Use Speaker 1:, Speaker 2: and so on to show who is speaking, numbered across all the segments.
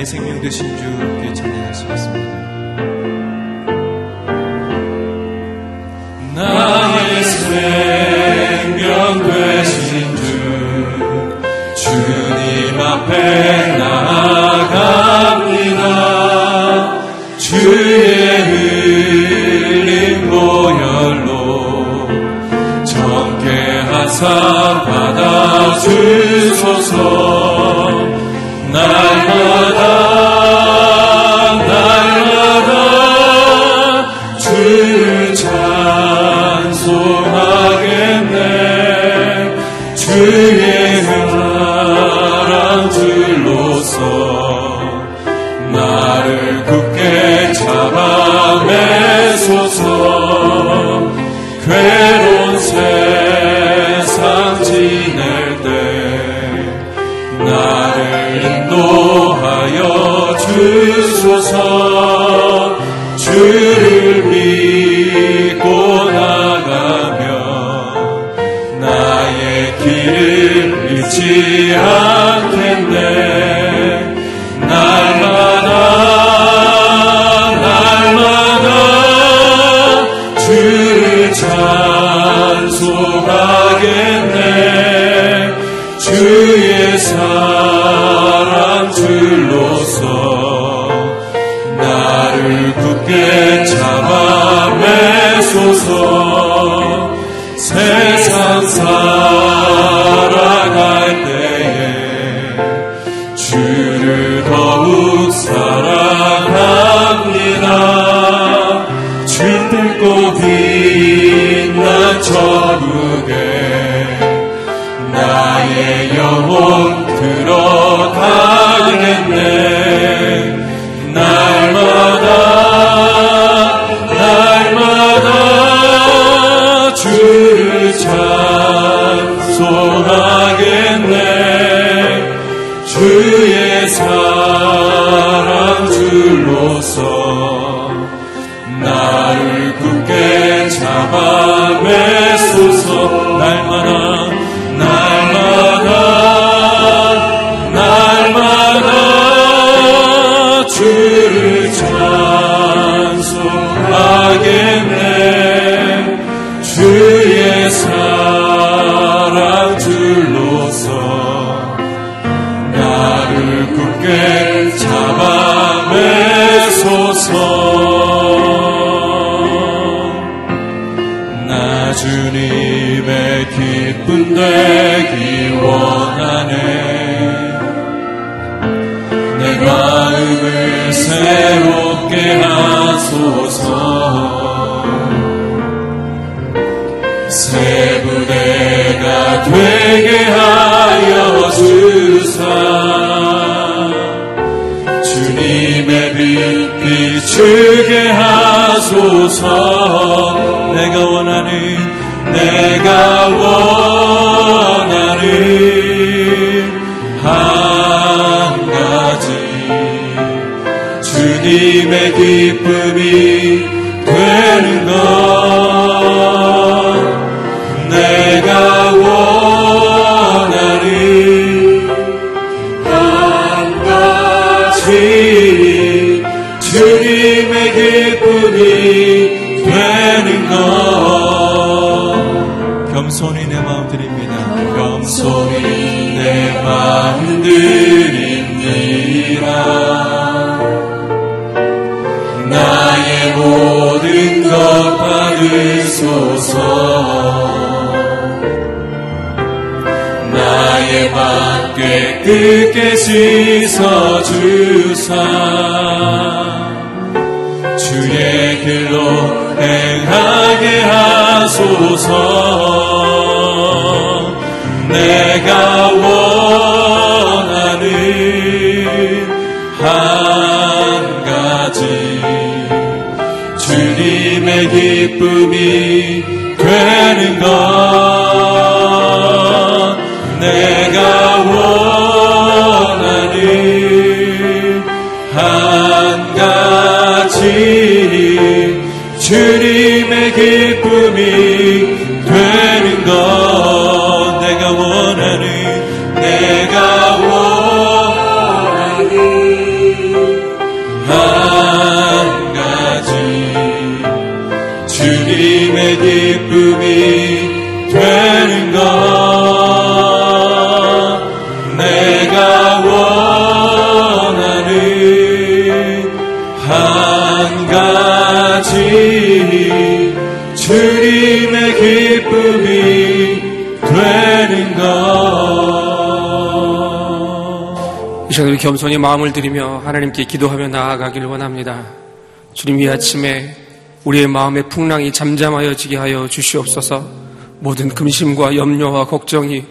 Speaker 1: 나의 생명 되신 주 함께 찬양하시겠습니다.
Speaker 2: 내자 내 빛 비추게 하소서. 내가 원하는 내가 원하는 깨끗게 씻어 주사. 주의 길로 행하게 하소서. 내가 원하는 한 가지. 주님의 기쁨이 되는 것 주님의 기쁨이 되는 것 내가 원하는 한 가지 주님의 기쁨이 되는 것 이
Speaker 3: 시간 우리 겸손히 마음을 드리며 하나님께 기도하며 나아가길 원합니다. 주님 이 아침에 우리의 마음의 풍랑이 잠잠하여지게 하여 주시옵소서. 모든 근심과 염려와 걱정이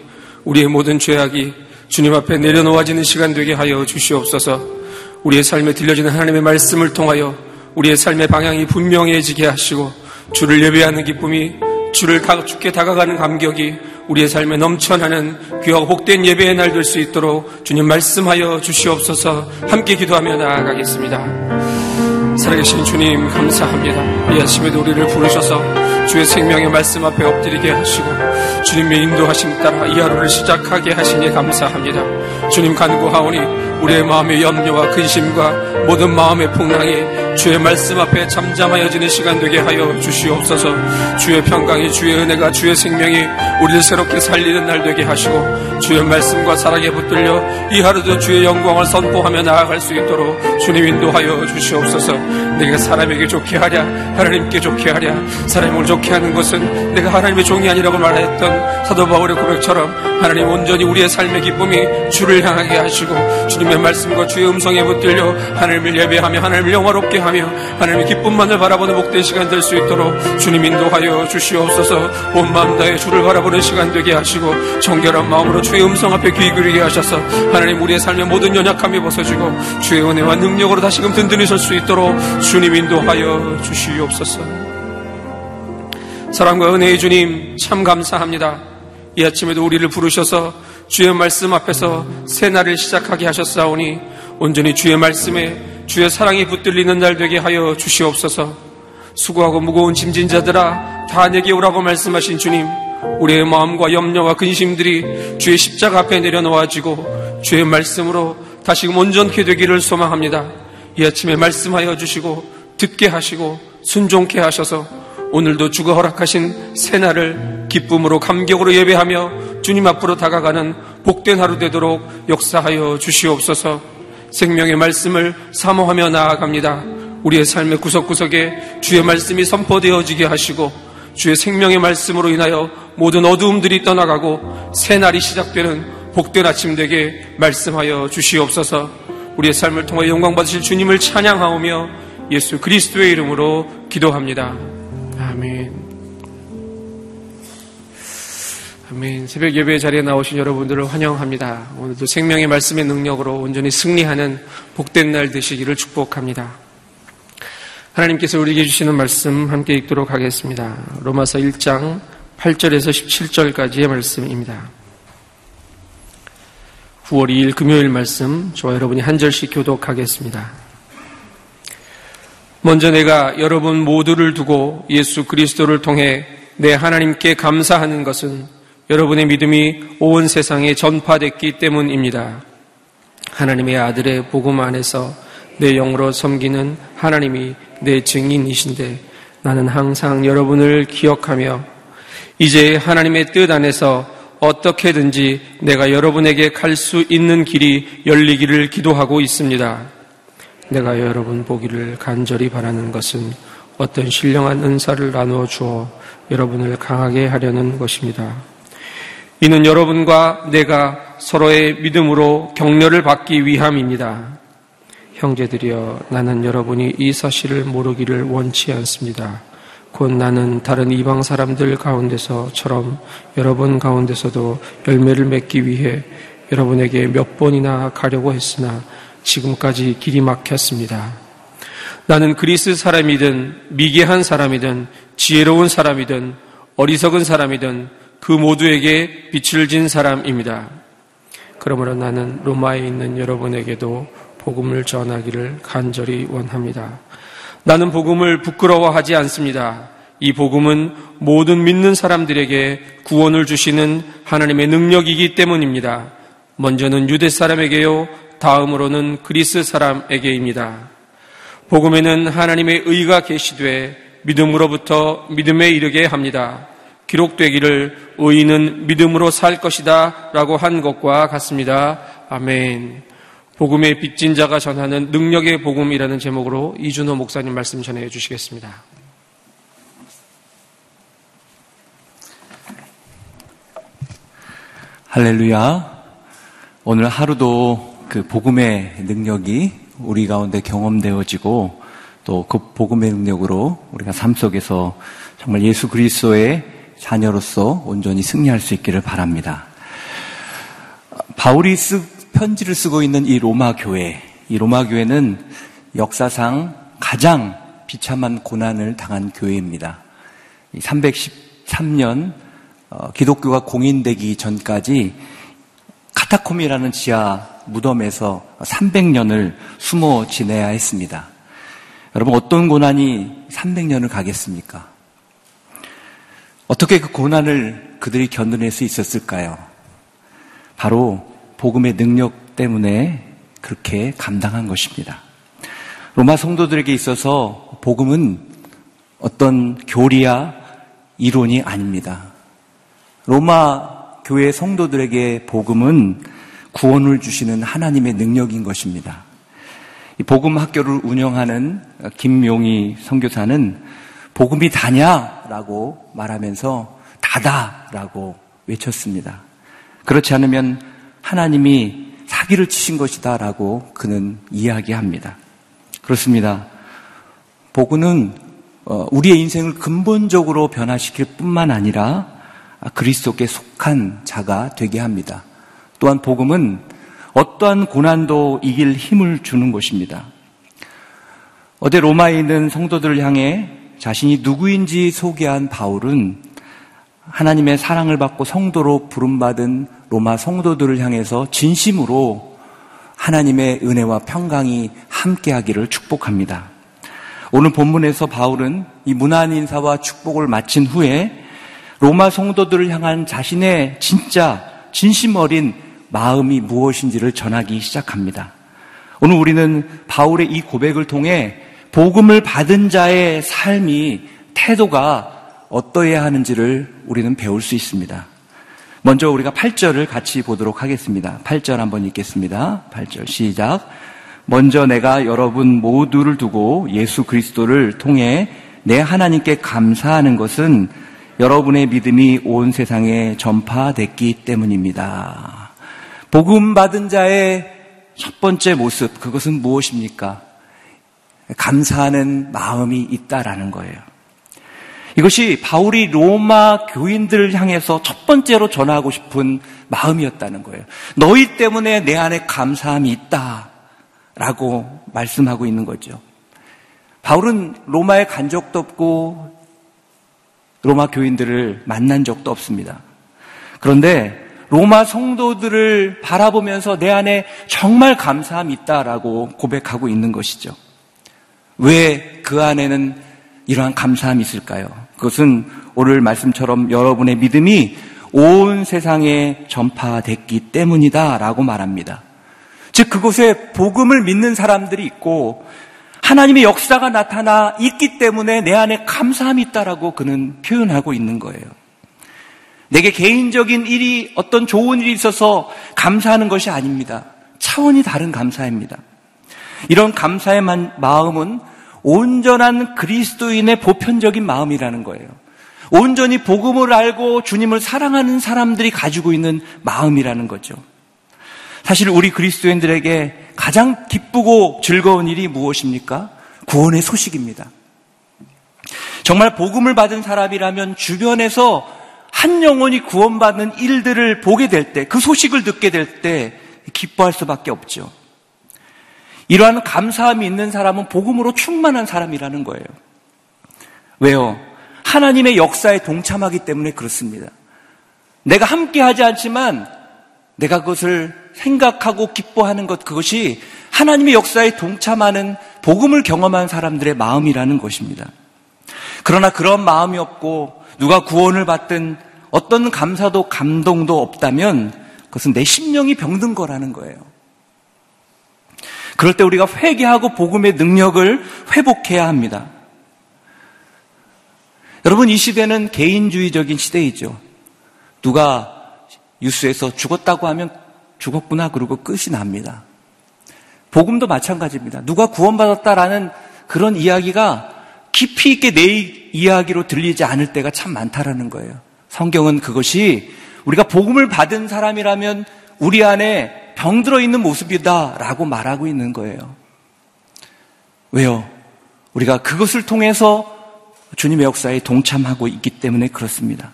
Speaker 3: 우리의 모든 죄악이 주님 앞에 내려놓아지는 시간 되게 하여 주시옵소서. 우리의 삶에 들려지는 하나님의 말씀을 통하여 우리의 삶의 방향이 분명해지게 하시고 주를 예배하는 기쁨이 주를 다, 죽게 다가가는 감격이 우리의 삶에 넘쳐나는 귀하고 복된 예배의 날 될 수 있도록 주님 말씀하여 주시옵소서. 함께 기도하며 나아가겠습니다. 살아계신 주님 감사합니다. 이 아침에도 우리를 부르셔서 주의 생명의 말씀 앞에 엎드리게 하시고 주님의 인도하심 따라 이 하루를 시작하게 하시니 감사합니다. 주님 간구하오니 우리의 마음의 염려와 근심과 모든 마음의 풍랑이 주의 말씀 앞에 잠잠하여 지는 시간 되게 하여 주시옵소서. 주의 평강이 주의 은혜가 주의 생명이 우리를 새롭게 살리는 날 되게 하시고 주의 말씀과 사랑에 붙들려 이 하루도 주의 영광을 선포하며 나아갈 수 있도록 주님 인도하여 주시옵소서. 내가 사람에게 좋게 하랴 하나님께 좋게 하랴 사람을 좋게 하는 것은 내가 하나님의 종이 아니라고 말했던 사도 바울의 고백처럼 하나님 온전히 우리의 삶의 기쁨이 주를 향하게 하시고 주님 의 말씀과 주의 음성에 붙들려 하나님을 예배하며 하나님을 영화롭게 하며 하나님의 기쁨만을 바라보는 복된 시간 될 수 있도록 주님 인도하여 주시옵소서. 온 마음 다해 주를 바라보는 시간 되게 하시고 정결한 마음으로 주의 음성 앞에 귀 기울이게 하셔서 하나님 우리의 삶의 모든 연약함이 벗어지고 주의 은혜와 능력으로 다시금 든든히 설 수 있도록 주님 인도하여 주시옵소서. 사랑과 은혜의 주님 참 감사합니다. 이 아침에도 우리를 부르셔서 주의 말씀 앞에서 새 날을 시작하게 하셨사오니 온전히 주의 말씀에 주의 사랑이 붙들리는 날 되게 하여 주시옵소서 수고하고 무거운 짐진 자들아 다 내게 오라고 말씀하신 주님 우리의 마음과 염려와 근심들이 주의 십자가 앞에 내려놓아지고 주의 말씀으로 다시금 온전케 되기를 소망합니다. 이 아침에 말씀하여 주시고 듣게 하시고 순종케 하셔서 오늘도 주가 허락하신 새날을 기쁨으로 감격으로 예배하며 주님 앞으로 다가가는 복된 하루 되도록 역사하여 주시옵소서 생명의 말씀을 사모하며 나아갑니다. 우리의 삶의 구석구석에 주의 말씀이 선포되어지게 하시고 주의 생명의 말씀으로 인하여 모든 어두움들이 떠나가고 새 날이 시작되는 복된 아침 되게 말씀하여 주시옵소서 우리의 삶을 통해 영광 받으실 주님을 찬양하오며 예수 그리스도의 이름으로 기도합니다. 아멘. 아멘. 새벽 예배 자리에 나오신 여러분들을 환영합니다. 오늘도 생명의 말씀의 능력으로 온전히 승리하는 복된 날 되시기를 축복합니다. 하나님께서 우리에게 주시는 말씀 함께 읽도록 하겠습니다. 로마서 1장 8절에서 17절까지의 말씀입니다. 9월 2일 금요일 말씀 저와 여러분이 한 절씩 교독하겠습니다. 먼저 내가 여러분 모두를 두고 예수 그리스도를 통해 내 하나님께 감사하는 것은 여러분의 믿음이 온 세상에 전파됐기 때문입니다. 하나님의 아들의 복음 안에서 내 영으로 섬기는 하나님이 내 증인이신데 나는 항상 여러분을 기억하며 이제 하나님의 뜻 안에서 어떻게든지 내가 여러분에게 갈 수 있는 길이 열리기를 기도하고 있습니다. 내가 여러분 보기를 간절히 바라는 것은 어떤 신령한 은사를 나누어 주어 여러분을 강하게 하려는 것입니다. 이는 여러분과 내가 서로의 믿음으로 격려를 받기 위함입니다. 형제들이여 나는 여러분이 이 사실을 모르기를 원치 않습니다. 곧 나는 다른 이방 사람들 가운데서처럼 여러분 가운데서도 열매를 맺기 위해 여러분에게 몇 번이나 가려고 했으나 지금까지 길이 막혔습니다. 나는 그리스 사람이든 미개한 사람이든 지혜로운 사람이든 어리석은 사람이든 그 모두에게 빛을 진 사람입니다. 그러므로 나는 로마에 있는 여러분에게도 복음을 전하기를 간절히 원합니다. 나는 복음을 부끄러워하지 않습니다. 이 복음은 모든 믿는 사람들에게 구원을 주시는 하나님의 능력이기 때문입니다. 먼저는 유대 사람에게요, 다음으로는 그리스 사람에게입니다. 복음에는 하나님의 의가 계시되 믿음으로부터 믿음에 이르게 합니다. 기록되기를 의인은 믿음으로 살 것이다 라고 한 것과 같습니다. 아멘. 복음의 빚진 자가 전하는 능력의 복음이라는 제목으로 이준호 목사님 말씀 전해 주시겠습니다.
Speaker 4: 할렐루야. 오늘 하루도 그 복음의 능력이 우리 가운데 경험되어지고 또 그 복음의 능력으로 우리가 삶 속에서 정말 예수 그리스도의 자녀로서 온전히 승리할 수 있기를 바랍니다. 바울이 쓰, 편지를 쓰고 있는 이 로마 교회, 이 로마 교회는 역사상 가장 비참한 고난을 당한 교회입니다. 313년 어, 기독교가 공인되기 전까지 카타콤이라는 지하 무덤에서 300년을 숨어 지내야 했습니다. 여러분 어떤 고난이 300년을 가겠습니까? 어떻게 그 고난을 그들이 견뎌낼 수 있었을까요? 바로 복음의 능력 때문에 그렇게 감당한 것입니다. 로마 성도들에게 있어서 복음은 어떤 교리야 이론이 아닙니다. 로마 교회 성도들에게 복음은 구원을 주시는 하나님의 능력인 것입니다. 이 복음 학교를 운영하는 김용희 선교사는 복음이 다냐라고 말하면서 다다라고 외쳤습니다. 그렇지 않으면 하나님이 사기를 치신 것이다라고 그는 이야기합니다. 그렇습니다. 복음은 어, 우리의 인생을 근본적으로 변화시킬 뿐만 아니라 그리스도께 속한 자가 되게 합니다. 또한 복음은 어떠한 고난도 이길 힘을 주는 것입니다. 어제 로마에 있는 성도들을 향해 자신이 누구인지 소개한 바울은 하나님의 사랑을 받고 성도로 부름받은 로마 성도들을 향해서 진심으로 하나님의 은혜와 평강이 함께하기를 축복합니다. 오늘 본문에서 바울은 이 문안 인사와 축복을 마친 후에 로마 성도들을 향한 자신의 진짜 진심 어린 마음이 무엇인지를 전하기 시작합니다. 오늘 우리는 바울의 이 고백을 통해 복음을 받은 자의 삶이 태도가 어떠해야 하는지를 우리는 배울 수 있습니다. 먼저 우리가 8절을 같이 보도록 하겠습니다. 8절 한번 읽겠습니다. 8절 시작. 먼저 내가 여러분 모두를 두고 예수 그리스도를 통해 내 하나님께 감사하는 것은 여러분의 믿음이 온 세상에 전파됐기 때문입니다. 복음 받은 자의 첫 번째 모습, 그것은 무엇입니까? 감사하는 마음이 있다라는 거예요. 이것이 바울이 로마 교인들을 향해서 첫 번째로 전하고 싶은 마음이었다는 거예요. 너희 때문에 내 안에 감사함이 있다. 라고 말씀하고 있는 거죠. 바울은 로마에 간 적도 없고 로마 교인들을 만난 적도 없습니다. 그런데 로마 성도들을 바라보면서 내 안에 정말 감사함이 있다라고 고백하고 있는 것이죠. 왜 그 안에는 이러한 감사함이 있을까요? 그것은 오늘 말씀처럼 여러분의 믿음이 온 세상에 전파됐기 때문이다라고 말합니다. 즉 그곳에 복음을 믿는 사람들이 있고 하나님의 역사가 나타나 있기 때문에 내 안에 감사함이 있다라고 그는 표현하고 있는 거예요. 내게 개인적인 일이 어떤 좋은 일이 있어서 감사하는 것이 아닙니다. 차원이 다른 감사입니다. 이런 감사의 마음은 온전한 그리스도인의 보편적인 마음이라는 거예요. 온전히 복음을 알고 주님을 사랑하는 사람들이 가지고 있는 마음이라는 거죠. 사실 우리 그리스도인들에게 가장 기쁘고 즐거운 일이 무엇입니까? 구원의 소식입니다. 정말 복음을 받은 사람이라면 주변에서 한 영혼이 구원받는 일들을 보게 될 때, 그 소식을 듣게 될 때 기뻐할 수밖에 없죠. 이러한 감사함이 있는 사람은 복음으로 충만한 사람이라는 거예요. 왜요? 하나님의 역사에 동참하기 때문에 그렇습니다. 내가 함께 하지 않지만 내가 그것을 생각하고 기뻐하는 것, 그것이 하나님의 역사에 동참하는 복음을 경험한 사람들의 마음이라는 것입니다. 그러나 그런 마음이 없고 누가 구원을 받든 어떤 감사도 감동도 없다면 그것은 내 심령이 병든 거라는 거예요. 그럴 때 우리가 회개하고 복음의 능력을 회복해야 합니다. 여러분, 이 시대는 개인주의적인 시대이죠. 누가 뉴스에서 죽었다고 하면 죽었구나 그러고 끝이 납니다. 복음도 마찬가지입니다. 누가 구원받았다라는 그런 이야기가 깊이 있게 내 이야기로 들리지 않을 때가 참 많다라는 거예요. 성경은 그것이 우리가 복음을 받은 사람이라면 우리 안에 병들어 있는 모습이다라고 말하고 있는 거예요. 왜요? 우리가 그것을 통해서 주님의 역사에 동참하고 있기 때문에 그렇습니다.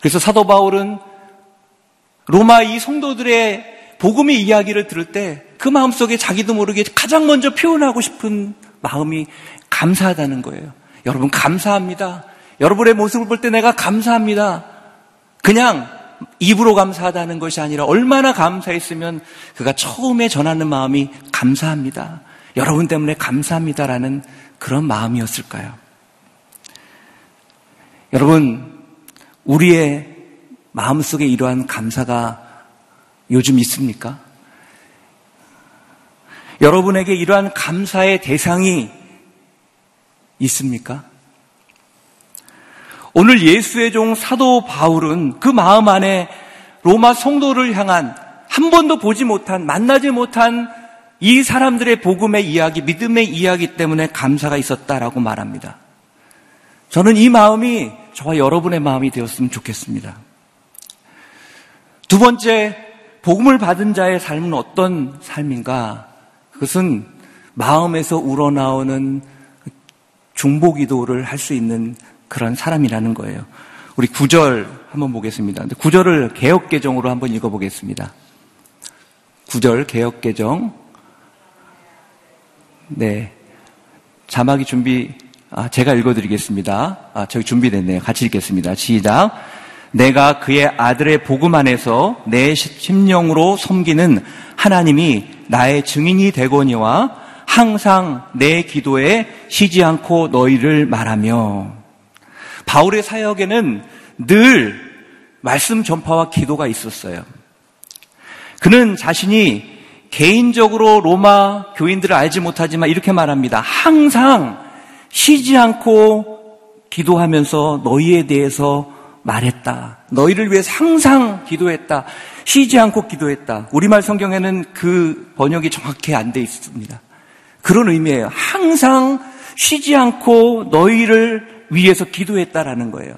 Speaker 4: 그래서 사도 바울은 로마 이 성도들의 복음의 이야기를 들을 때 그 마음속에 자기도 모르게 가장 먼저 표현하고 싶은 마음이 감사하다는 거예요. 여러분 감사합니다. 여러분의 모습을 볼 때 내가 감사합니다. 그냥 입으로 감사하다는 것이 아니라 얼마나 감사했으면 그가 처음에 전하는 마음이 감사합니다. 여러분 때문에 감사합니다라는 그런 마음이었을까요? 여러분, 우리의 마음속에 이러한 감사가 요즘 있습니까? 여러분에게 이러한 감사의 대상이 있습니까? 오늘 예수의 종 사도 바울은 그 마음 안에 로마 성도를 향한 한 번도 보지 못한, 만나지 못한 이 사람들의 복음의 이야기, 믿음의 이야기 때문에 감사가 있었다라고 말합니다. 저는 이 마음이 저와 여러분의 마음이 되었으면 좋겠습니다. 두 번째, 복음을 받은 자의 삶은 어떤 삶인가? 그것은 마음에서 우러나오는 중보 기도를 할 수 있는 그런 사람이라는 거예요. 우리 구절 한번 보겠습니다. 구절을 개혁 개정으로 한번 읽어 보겠습니다. 구절 개혁 개정. 네. 자막이 준비, 아, 제가 읽어 드리겠습니다. 아, 저기 준비됐네요. 같이 읽겠습니다. 시작. 내가 그의 아들의 복음 안에서 내 심령으로 섬기는 하나님이 나의 증인이 되거니와 항상 내 기도에 쉬지 않고 너희를 말하며 바울의 사역에는 늘 말씀 전파와 기도가 있었어요. 그는 자신이 개인적으로 로마 교인들을 알지 못하지만 이렇게 말합니다. 항상 쉬지 않고 기도하면서 너희에 대해서 말했다. 너희를 위해서 항상 기도했다. 쉬지 않고 기도했다. 우리말 성경에는 그 번역이 정확히 안 돼 있습니다. 그런 의미예요. 항상 쉬지 않고 너희를 위해서 기도했다라는 거예요.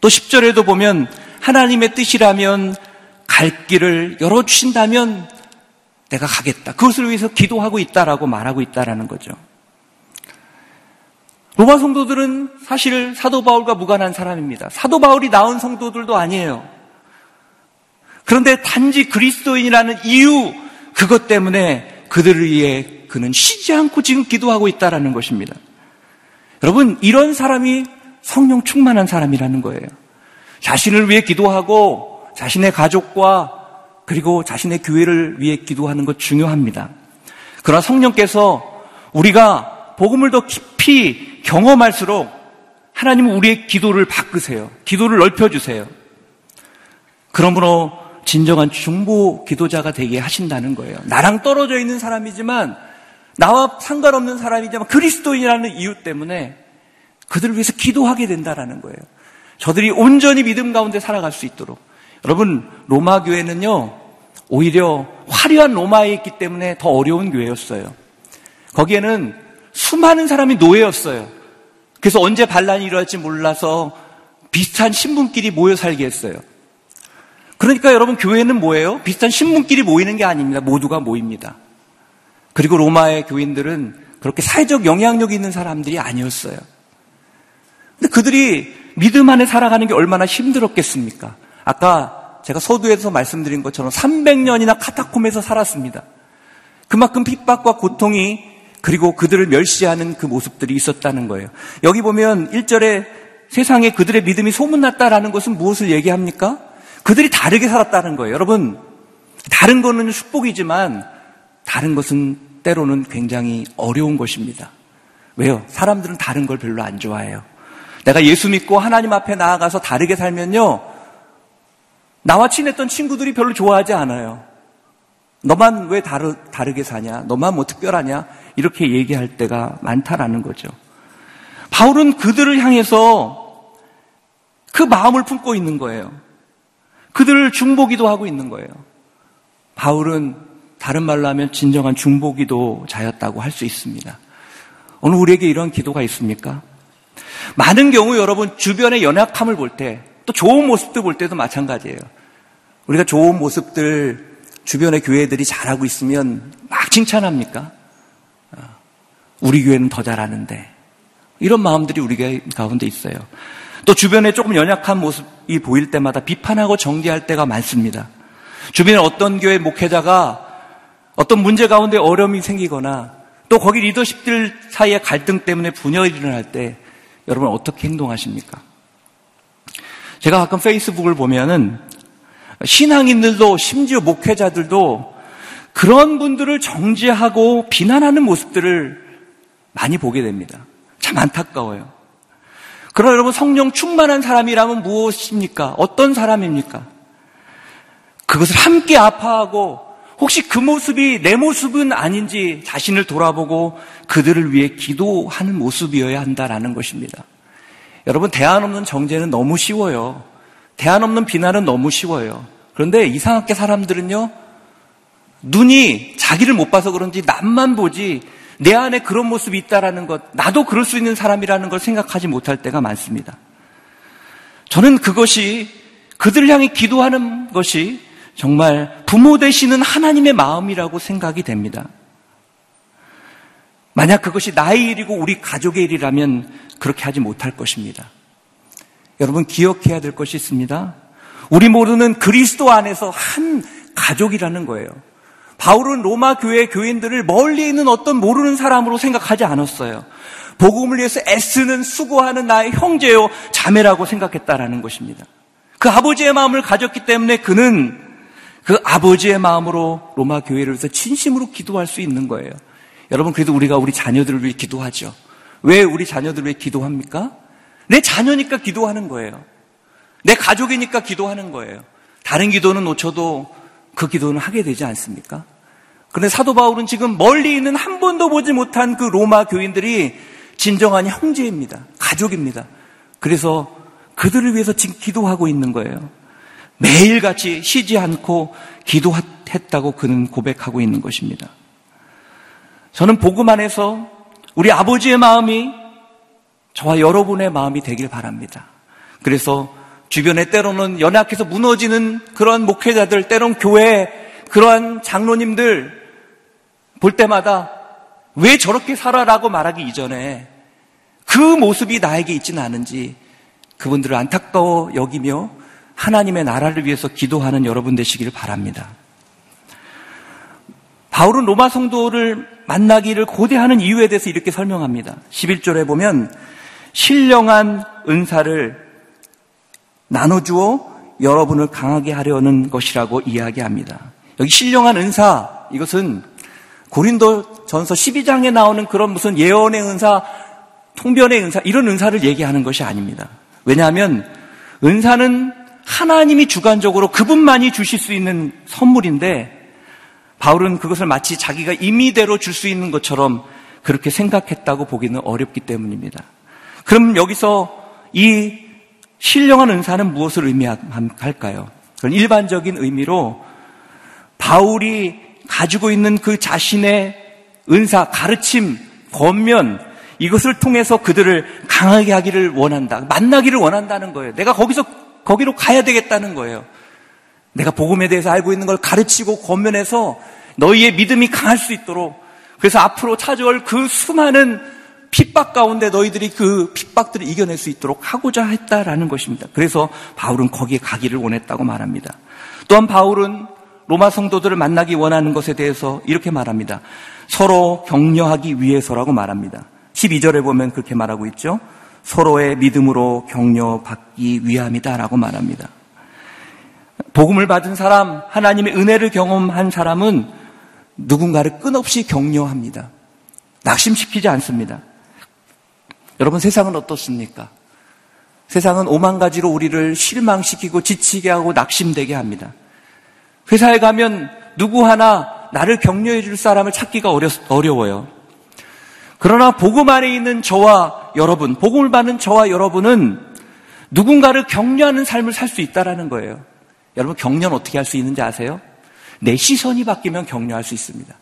Speaker 4: 또 10절에도 보면 하나님의 뜻이라면 갈 길을 열어주신다면 내가 가겠다. 그것을 위해서 기도하고 있다라고 말하고 있다라는 거죠. 로마 성도들은 사실 사도 바울과 무관한 사람입니다. 사도 바울이 낳은 성도들도 아니에요. 그런데 단지 그리스도인이라는 이유, 그것 때문에 그들을 위해 그는 쉬지 않고 지금 기도하고 있다라는 것입니다. 여러분, 이런 사람이 성령 충만한 사람이라는 거예요. 자신을 위해 기도하고 자신의 가족과 그리고 자신의 교회를 위해 기도하는 것 중요합니다. 그러나 성령께서 우리가 복음을 더 깊이 경험할수록 하나님은 우리의 기도를 바꾸세요. 기도를 넓혀주세요. 그러므로 진정한 중보 기도자가 되게 하신다는 거예요. 나랑 떨어져 있는 사람이지만 나와 상관없는 사람이지만 그리스도인이라는 이유 때문에 그들을 위해서 기도하게 된다라는 거예요. 저들이 온전히 믿음 가운데 살아갈 수 있도록. 여러분, 로마 교회는요, 오히려 화려한 로마에 있기 때문에 더 어려운 교회였어요. 거기에는 수많은 사람이 노예였어요. 그래서 언제 반란이 일어날지 몰라서 비슷한 신분끼리 모여 살게 했어요. 그러니까 여러분 교회는 뭐예요? 비슷한 신분끼리 모이는 게 아닙니다. 모두가 모입니다. 그리고 로마의 교인들은 그렇게 사회적 영향력이 있는 사람들이 아니었어요. 근데 그들이 믿음 안에 살아가는 게 얼마나 힘들었겠습니까? 아까 제가 서두에서 말씀드린 것처럼 300년이나 카타콤에서 살았습니다. 그만큼 핍박과 고통이 그리고 그들을 멸시하는 그 모습들이 있었다는 거예요. 여기 보면 1절에 세상에 그들의 믿음이 소문났다라는 것은 무엇을 얘기합니까? 그들이 다르게 살았다는 거예요. 여러분, 다른 거는 축복이지만 다른 것은 때로는 굉장히 어려운 것입니다. 왜요? 사람들은 다른 걸 별로 안 좋아해요. 내가 예수 믿고 하나님 앞에 나아가서 다르게 살면요. 나와 친했던 친구들이 별로 좋아하지 않아요. 너만 왜 다르, 다르게 사냐? 너만 뭐 특별하냐? 이렇게 얘기할 때가 많다라는 거죠. 바울은 그들을 향해서 그 마음을 품고 있는 거예요. 그들을 중보기도 하고 있는 거예요. 바울은 다른 말로 하면 진정한 중보기도 자였다고 할 수 있습니다. 오늘 우리에게 이런 기도가 있습니까? 많은 경우 여러분 주변의 연약함을 볼 때, 또 좋은 모습들 볼 때도 마찬가지예요. 우리가 좋은 모습들 주변의 교회들이 잘하고 있으면 막 칭찬합니까? 어, 우리 교회는 더 잘하는데. 이런 마음들이 우리 가운데 있어요. 또 주변에 조금 연약한 모습이 보일 때마다 비판하고 정죄할 때가 많습니다. 주변에 어떤 교회 목회자가 어떤 문제 가운데 어려움이 생기거나 또 거기 리더십들 사이의 갈등 때문에 분열이 일어날 때 여러분 어떻게 행동하십니까? 제가 가끔 페이스북을 보면은 신앙인들도 심지어 목회자들도 그런 분들을 정죄하고 비난하는 모습들을 많이 보게 됩니다. 참 안타까워요. 그러나 여러분 성령 충만한 사람이라면 무엇입니까? 어떤 사람입니까? 그것을 함께 아파하고 혹시 그 모습이 내 모습은 아닌지 자신을 돌아보고 그들을 위해 기도하는 모습이어야 한다라는 것입니다. 여러분 대안 없는 정죄는 너무 쉬워요. 대안 없는 비난은 너무 쉬워요. 그런데 이상하게 사람들은요, 눈이 자기를 못 봐서 그런지 남만 보지 내 안에 그런 모습이 있다라는 것, 나도 그럴 수 있는 사람이라는 걸 생각하지 못할 때가 많습니다. 저는 그것이 그들을 향해 기도하는 것이 정말 부모 되시는 하나님의 마음이라고 생각이 됩니다. 만약 그것이 나의 일이고 우리 가족의 일이라면 그렇게 하지 못할 것입니다. 여러분 기억해야 될 것이 있습니다. 우리 모두는 그리스도 안에서 한 가족이라는 거예요. 바울은 로마 교회 교인들을 멀리 있는 어떤 모르는 사람으로 생각하지 않았어요. 복음을 위해서 애쓰는 수고하는 나의 형제요 자매라고 생각했다라는 것입니다. 그 아버지의 마음을 가졌기 때문에 그는 그 아버지의 마음으로 로마 교회를 위해서 진심으로 기도할 수 있는 거예요. 여러분 그래도 우리가 우리 자녀들을 위해 기도하죠. 왜 우리 자녀들을 위해 기도합니까? 내 자녀니까 기도하는 거예요. 내 가족이니까 기도하는 거예요. 다른 기도는 놓쳐도 그 기도는 하게 되지 않습니까? 그런데 사도 바울은 지금 멀리 있는 한 번도 보지 못한 그 로마 교인들이 진정한 형제입니다. 가족입니다. 그래서 그들을 위해서 지금 기도하고 있는 거예요. 매일같이 쉬지 않고 기도했다고 그는 고백하고 있는 것입니다. 저는 복음 안에서 우리 아버지의 마음이 저와 여러분의 마음이 되길 바랍니다. 그래서 주변에 때로는 연약해서 무너지는 그런 목회자들, 때론 교회 그러한 장로님들 볼 때마다 왜 저렇게 살아라고 말하기 이전에 그 모습이 나에게 있지는 않은지 그분들을 안타까워 여기며 하나님의 나라를 위해서 기도하는 여러분 되시기를 바랍니다. 바울은 로마 성도를 만나기를 고대하는 이유에 대해서 이렇게 설명합니다. 11절에 보면 신령한 은사를 나눠주어 여러분을 강하게 하려는 것이라고 이야기합니다. 여기 신령한 은사, 이것은 고린도 전서 12장에 나오는 그런 무슨 예언의 은사, 통변의 은사, 이런 은사를 얘기하는 것이 아닙니다. 왜냐하면 은사는 하나님이 주관적으로 그분만이 주실 수 있는 선물인데 바울은 그것을 마치 자기가 임의대로 줄 수 있는 것처럼 그렇게 생각했다고 보기는 어렵기 때문입니다. 그럼 여기서 이 신령한 은사는 무엇을 의미할까요? 그건 일반적인 의미로 바울이 가지고 있는 그 자신의 은사, 가르침, 권면, 이것을 통해서 그들을 강하게 하기를 원한다. 만나기를 원한다는 거예요. 내가 거기서, 거기로 가야 되겠다는 거예요. 내가 복음에 대해서 알고 있는 걸 가르치고 권면해서 너희의 믿음이 강할 수 있도록 그래서 앞으로 찾아올 그 수많은 핍박 가운데 너희들이 그 핍박들을 이겨낼 수 있도록 하고자 했다라는 것입니다. 그래서 바울은 거기에 가기를 원했다고 말합니다. 또한 바울은 로마 성도들을 만나기 원하는 것에 대해서 이렇게 말합니다. 서로 격려하기 위해서라고 말합니다. 12절에 보면 그렇게 말하고 있죠. 서로의 믿음으로 격려받기 위함이다라고 말합니다. 복음을 받은 사람, 하나님의 은혜를 경험한 사람은 누군가를 끊없이 격려합니다. 낙심시키지 않습니다. 여러분 세상은 어떻습니까? 세상은 오만 가지로 우리를 실망시키고 지치게 하고 낙심되게 합니다. 회사에 가면 누구 하나 나를 격려해 줄 사람을 찾기가 어려, 어려워요. 그러나 복음 안에 있는 저와 여러분, 복음을 받는 저와 여러분은 누군가를 격려하는 삶을 살 수 있다라는 거예요. 여러분 격려는 어떻게 할 수 있는지 아세요? 내 시선이 바뀌면 격려할 수 있습니다.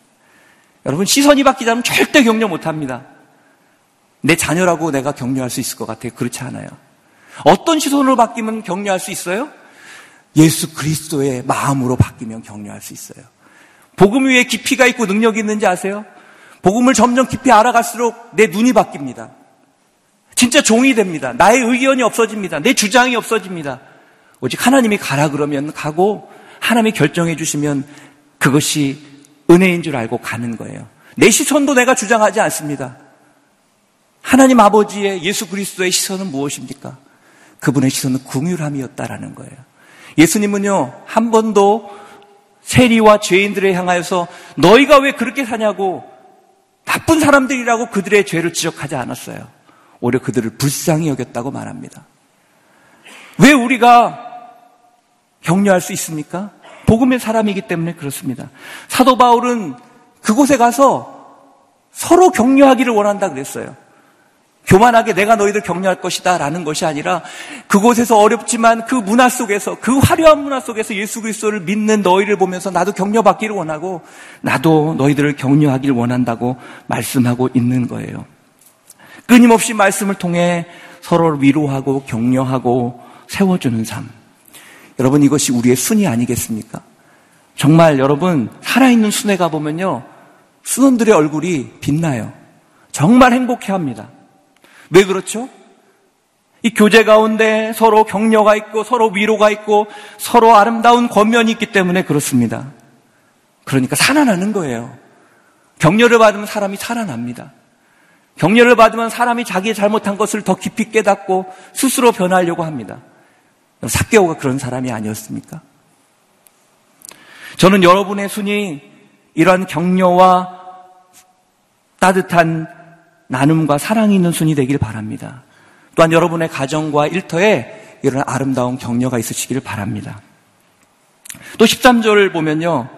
Speaker 4: 여러분 시선이 바뀌자면 절대 격려 못 합니다. 내 자녀라고 내가 격려할 수 있을 것 같아요. 그렇지 않아요. 어떤 시선으로 바뀌면 격려할 수 있어요? 예수 그리스도의 마음으로 바뀌면 격려할 수 있어요. 복음 위에 깊이가 있고 능력이 있는지 아세요? 복음을 점점 깊이 알아갈수록 내 눈이 바뀝니다. 진짜 종이 됩니다. 나의 의견이 없어집니다. 내 주장이 없어집니다. 오직 하나님이 가라 그러면 가고 하나님이 결정해 주시면 그것이 은혜인 줄 알고 가는 거예요. 내 시선도 내가 주장하지 않습니다. 하나님 아버지의 예수 그리스도의 시선은 무엇입니까? 그분의 시선은 궁휼함이었다라는 거예요. 예수님은요, 한 번도 세리와 죄인들을 향하여서 너희가 왜 그렇게 사냐고 나쁜 사람들이라고 그들의 죄를 지적하지 않았어요. 오히려 그들을 불쌍히 여겼다고 말합니다. 왜 우리가 격려할 수 있습니까? 복음의 사람이기 때문에 그렇습니다. 사도 바울은 그곳에 가서 서로 격려하기를 원한다 그랬어요. 교만하게 내가 너희들 격려할 것이다 라는 것이 아니라 그곳에서 어렵지만 그 문화 속에서 그 화려한 문화 속에서 예수 그리스도를 믿는 너희를 보면서 나도 격려받기를 원하고 나도 너희들을 격려하기를 원한다고 말씀하고 있는 거예요. 끊임없이 말씀을 통해 서로를 위로하고 격려하고 세워주는 삶. 여러분 이것이 우리의 순위 아니겠습니까? 정말 여러분 살아있는 순회 가보면요. 순원들의 얼굴이 빛나요. 정말 행복해 합니다. 왜 그렇죠? 이 교제 가운데 서로 격려가 있고 서로 위로가 있고 서로 아름다운 권면이 있기 때문에 그렇습니다. 그러니까 살아나는 거예요. 격려를 받으면 사람이 살아납니다. 격려를 받으면 사람이 자기의 잘못한 것을 더 깊이 깨닫고 스스로 변하려고 합니다. 사개오가 그런 사람이 아니었습니까? 저는 여러분의 순이 이러한 격려와 따뜻한 나눔과 사랑이 있는 순이 되길 바랍니다. 또한 여러분의 가정과 일터에 이런 아름다운 격려가 있으시기를 바랍니다. 또 13절을 보면요.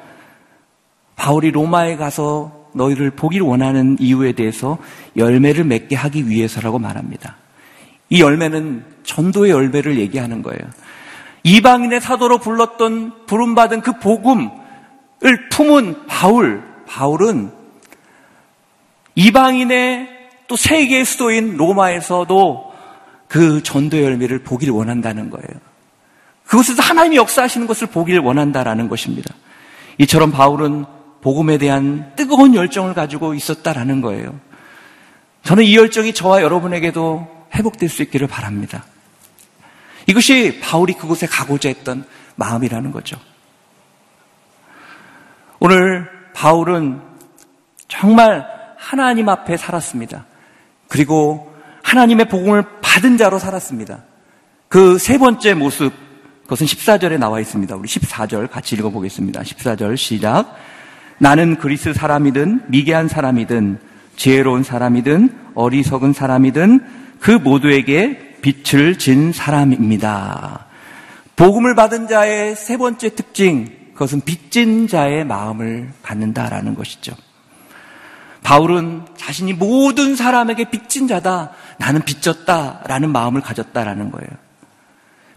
Speaker 4: 바울이 로마에 가서 너희를 보기를 원하는 이유에 대해서 열매를 맺게 하기 위해서라고 말합니다. 이 열매는 전도의 열매를 얘기하는 거예요. 이방인의 사도로 불렀던 부름받은 그 복음을 품은 바울, 바울은 이방인의 또 세계의 수도인 로마에서도 그 전도 열매를 보기를 원한다는 거예요. 그것에서 하나님이 역사하시는 것을 보기를 원한다라는 것입니다. 이처럼 바울은 복음에 대한 뜨거운 열정을 가지고 있었다라는 거예요. 저는 이 열정이 저와 여러분에게도 회복될 수 있기를 바랍니다. 이것이 바울이 그곳에 가고자 했던 마음이라는 거죠. 오늘 바울은 정말 하나님 앞에 살았습니다. 그리고 하나님의 복음을 받은 자로 살았습니다. 그 세 번째 모습, 그것은 14절에 나와 있습니다. 우리 14절 같이 읽어보겠습니다. 14절 시작. 나는 그리스 사람이든 미개한 사람이든 지혜로운 사람이든 어리석은 사람이든 그 모두에게 빛을 진 사람입니다. 복음을 받은 자의 세 번째 특징, 그것은 빚진 자의 마음을 갖는다라는 것이죠. 바울은 자신이 모든 사람에게 빚진 자다. 나는 빚졌다 라는 마음을 가졌다라는 거예요.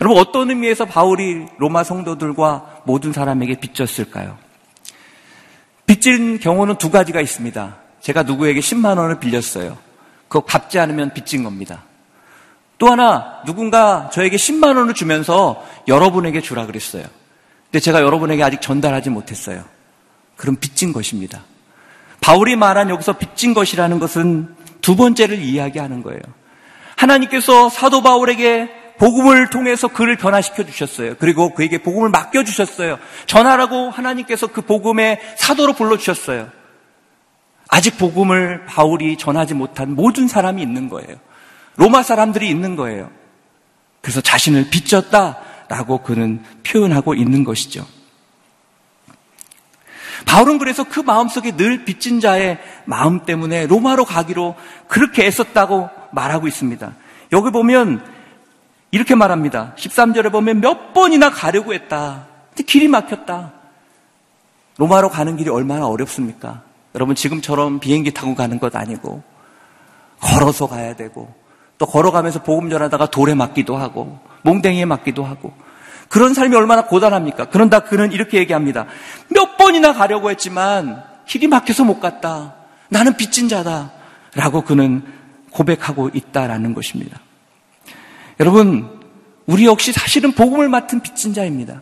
Speaker 4: 여러분 어떤 의미에서 바울이 로마 성도들과 모든 사람에게 빚졌을까요? 빚진 경우는 두 가지가 있습니다. 제가 누구에게 10만 원을 빌렸어요. 그거 갚지 않으면 빚진 겁니다. 또 하나 누군가 저에게 10만 원을 주면서 여러분에게 주라 그랬어요. 근데 제가 여러분에게 아직 전달하지 못했어요. 그럼 빚진 것입니다. 바울이 말한 여기서 빚진 것이라는 것은 두 번째를 이야기하는 거예요. 하나님께서 사도 바울에게 복음을 통해서 그를 변화시켜 주셨어요. 그리고 그에게 복음을 맡겨 주셨어요. 전하라고 하나님께서 그 복음의 사도로 불러 주셨어요. 아직 복음을 바울이 전하지 못한 모든 사람이 있는 거예요. 로마 사람들이 있는 거예요. 그래서 자신을 빚졌다라고 그는 표현하고 있는 것이죠. 바울은 그래서 그 마음속에 늘 빚진 자의 마음 때문에 로마로 가기로 그렇게 애썼다고 말하고 있습니다. 여기 보면 이렇게 말합니다. 13절에 보면 몇 번이나 가려고 했다. 길이 막혔다. 로마로 가는 길이 얼마나 어렵습니까? 여러분 지금처럼 비행기 타고 가는 것 아니고 걸어서 가야 되고 또 걸어가면서 복음 전하다가 돌에 맞기도 하고 몽댕이에 맞기도 하고 그런 삶이 얼마나 고단합니까? 그런다 그는 이렇게 얘기합니다. 몇 번이나 가려고 했지만 길이 막혀서 못 갔다. 나는 빚진 자다. 라고 그는 고백하고 있다라는 것입니다. 여러분, 우리 역시 사실은 복음을 맡은 빚진 자입니다.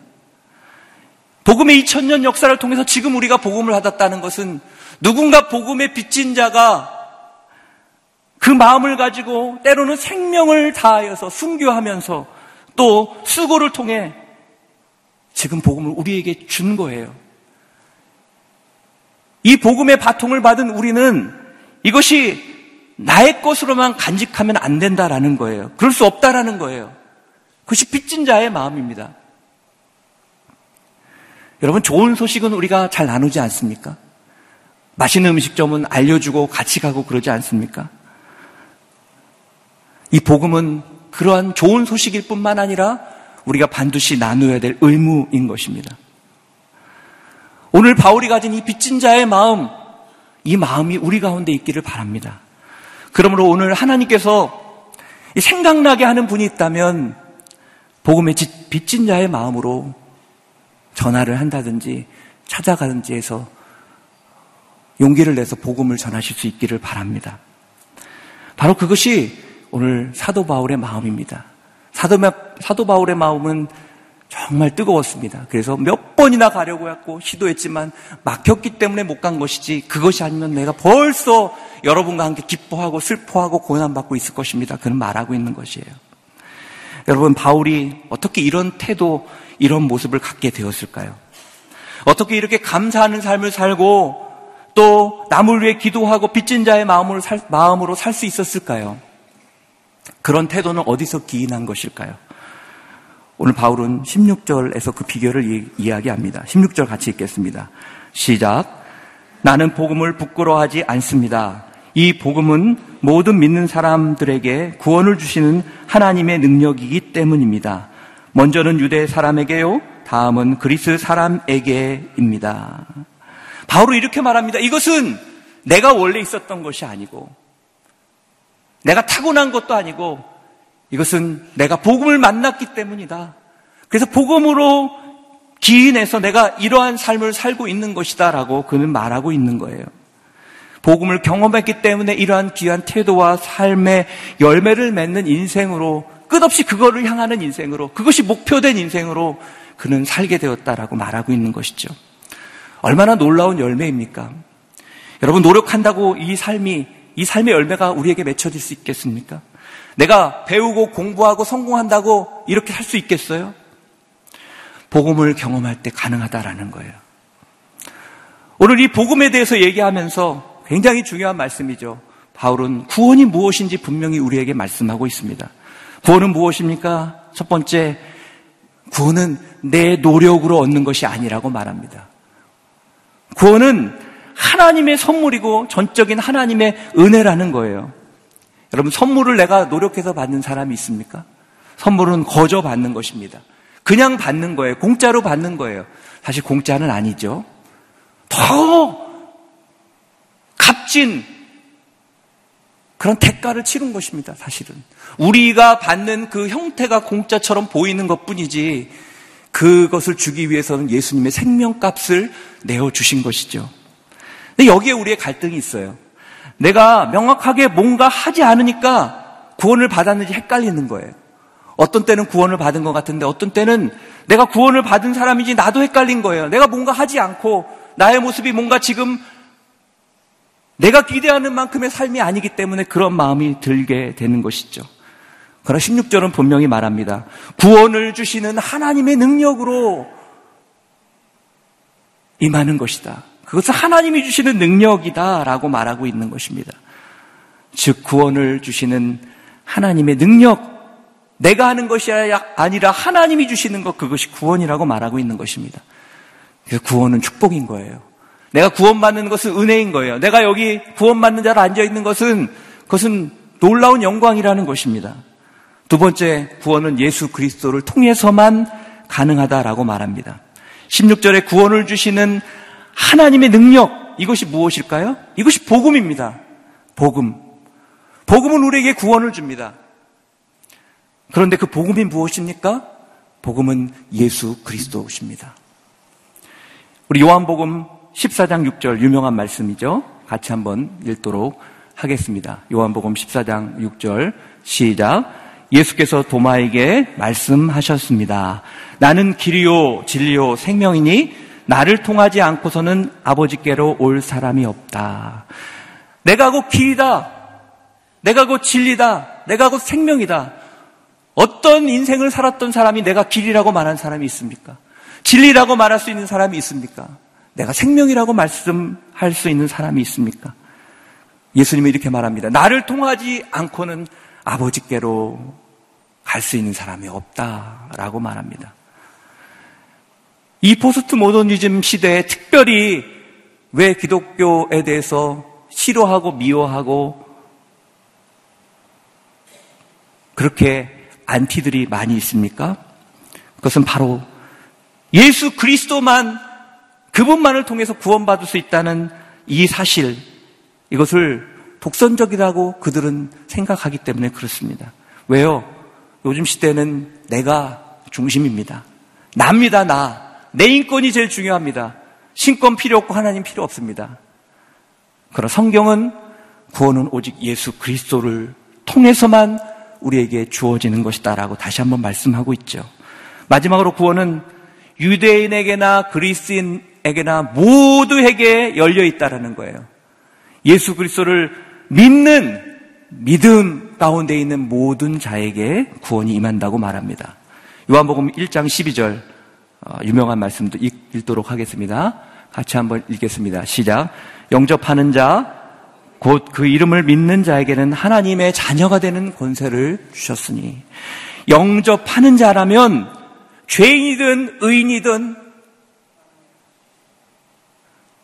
Speaker 4: 복음의 2000년 역사를 통해서 지금 우리가 복음을 받았다는 것은 누군가 복음의 빚진 자가 그 마음을 가지고 때로는 생명을 다하여서 순교하면서 또 수고를 통해 지금 복음을 우리에게 준 거예요. 이 복음의 바통을 받은 우리는 이것이 나의 것으로만 간직하면 안 된다라는 거예요. 그럴 수 없다라는 거예요. 그것이 빚진 자의 마음입니다. 여러분, 좋은 소식은 우리가 잘 나누지 않습니까? 맛있는 음식점은 알려주고 같이 가고 그러지 않습니까? 이 복음은 그러한 좋은 소식일 뿐만 아니라 우리가 반드시 나누어야 될 의무인 것입니다. 오늘 바울이 가진 이 빚진 자의 마음, 이 마음이 우리 가운데 있기를 바랍니다. 그러므로 오늘 하나님께서 생각나게 하는 분이 있다면 복음의 빚진 자의 마음으로 전화를 한다든지 찾아가든지 해서 용기를 내서 복음을 전하실 수 있기를 바랍니다. 바로 그것이 오늘 사도 바울의 마음입니다. 사도, 사도 바울의 마음은 정말 뜨거웠습니다. 그래서 몇 번이나 가려고 했고 시도했지만 막혔기 때문에 못 간 것이지 그것이 아니면 내가 벌써 여러분과 함께 기뻐하고 슬퍼하고 고난받고 있을 것입니다. 그는 말하고 있는 것이에요. 여러분 바울이 어떻게 이런 태도, 이런 모습을 갖게 되었을까요? 어떻게 이렇게 감사하는 삶을 살고 또 남을 위해 기도하고 빚진 자의 마음으로 살, 마음으로 살 수 있었을까요? 그런 태도는 어디서 기인한 것일까요? 오늘 바울은 16절에서 그 비결을 이야기합니다. 16절 같이 읽겠습니다. 시작. 나는 복음을 부끄러워하지 않습니다. 이 복음은 모든 믿는 사람들에게 구원을 주시는 하나님의 능력이기 때문입니다. 먼저는 유대 사람에게요, 다음은 그리스 사람에게입니다. 바울은 이렇게 말합니다. 이것은 내가 원래 있었던 것이 아니고, 내가 타고난 것도 아니고, 이것은 내가 복음을 만났기 때문이다. 그래서 복음으로 기인해서 내가 이러한 삶을 살고 있는 것이다라고 그는 말하고 있는 거예요. 복음을 경험했기 때문에 이러한 귀한 태도와 삶의 열매를 맺는 인생으로 끝없이 그거를 향하는 인생으로 그것이 목표된 인생으로 그는 살게 되었다라고 말하고 있는 것이죠. 얼마나 놀라운 열매입니까? 여러분 노력한다고 이 삶이 이 삶의 열매가 우리에게 맺혀질 수 있겠습니까? 내가 배우고 공부하고 성공한다고 이렇게 살수 있겠어요? 복음을 경험할 때 가능하다라는 거예요. 오늘 이 복음에 대해서 얘기하면서 굉장히 중요한 말씀이죠. 바울은 구원이 무엇인지 분명히 우리에게 말씀하고 있습니다. 구원은 무엇입니까? 첫 번째, 구원은 내 노력으로 얻는 것이 아니라고 말합니다. 구원은 하나님의 선물이고 전적인 하나님의 은혜라는 거예요. 여러분, 선물을 내가 노력해서 받는 사람이 있습니까? 선물은 거저 받는 것입니다. 그냥 받는 거예요. 공짜로 받는 거예요. 사실 공짜는 아니죠. 더 값진 그런 대가를 치른 것입니다, 사실은. 우리가 받는 그 형태가 공짜처럼 보이는 것 뿐이지, 그것을 주기 위해서는 예수님의 생명값을 내어주신 것이죠. 근데 여기에 우리의 갈등이 있어요. 내가 명확하게 뭔가 하지 않으니까 구원을 받았는지 헷갈리는 거예요. 어떤 때는 구원을 받은 것 같은데 어떤 때는 내가 구원을 받은 사람인지 나도 헷갈린 거예요. 내가 뭔가 하지 않고 나의 모습이 뭔가 지금 내가 기대하는 만큼의 삶이 아니기 때문에 그런 마음이 들게 되는 것이죠. 그러나 16절은 분명히 말합니다. 구원을 주시는 하나님의 능력으로 임하는 것이다. 그것은 하나님이 주시는 능력이다라고 말하고 있는 것입니다. 즉, 구원을 주시는 하나님의 능력, 내가 하는 것이 아니라 하나님이 주시는 것, 그것이 구원이라고 말하고 있는 것입니다. 그래서 구원은 축복인 거예요. 내가 구원받는 것은 은혜인 거예요. 내가 여기 구원받는 자로 앉아있는 것은 그것은 놀라운 영광이라는 것입니다. 두 번째, 구원은 예수 그리스도를 통해서만 가능하다라고 말합니다. 16절에 구원을 주시는 하나님의 능력, 이것이 무엇일까요? 이것이 복음입니다. 복음. 복음은 우리에게 구원을 줍니다. 그런데 그 복음이 무엇입니까? 복음은 예수 그리스도십니다. 우리 요한복음 14장 6절 유명한 말씀이죠. 같이 한번 읽도록 하겠습니다. 요한복음 14장 6절 시작. 예수께서 도마에게 말씀하셨습니다. 나는 길이요 진리요 생명이니 나를 통하지 않고서는 아버지께로 올 사람이 없다. 내가 곧 길이다. 내가 곧 진리다. 내가 곧 생명이다. 어떤 인생을 살았던 사람이 내가 길이라고 말한 사람이 있습니까? 진리라고 말할 수 있는 사람이 있습니까? 내가 생명이라고 말씀할 수 있는 사람이 있습니까? 예수님은 이렇게 말합니다. 나를 통하지 않고는 아버지께로 갈 수 있는 사람이 없다라고 말합니다. 이 포스트 모더니즘 시대에 특별히 왜 기독교에 대해서 싫어하고 미워하고 그렇게 안티들이 많이 있습니까? 그것은 바로 예수 그리스도만 그분만을 통해서 구원받을 수 있다는 이 사실 이것을 독선적이라고 그들은 생각하기 때문에 그렇습니다. 왜요? 요즘 시대는 내가 중심입니다. 납니다, 나. 내 인권이 제일 중요합니다. 신권 필요 없고 하나님 필요 없습니다. 그러나 성경은 구원은 오직 예수 그리스도를 통해서만 우리에게 주어지는 것이다라고 다시 한번 말씀하고 있죠. 마지막으로 구원은 유대인에게나 그리스인에게나 모두에게 열려 있다라는 거예요. 예수 그리스도를 믿는 믿음 가운데 있는 모든 자에게 구원이 임한다고 말합니다. 요한복음 1장 12절 어, 유명한 말씀도 읽도록 하겠습니다. 같이 한번 읽겠습니다. 시작. 영접하는 자, 곧 그 이름을 믿는 자에게는 하나님의 자녀가 되는 권세를 주셨으니 영접하는 자라면 죄인이든 의인이든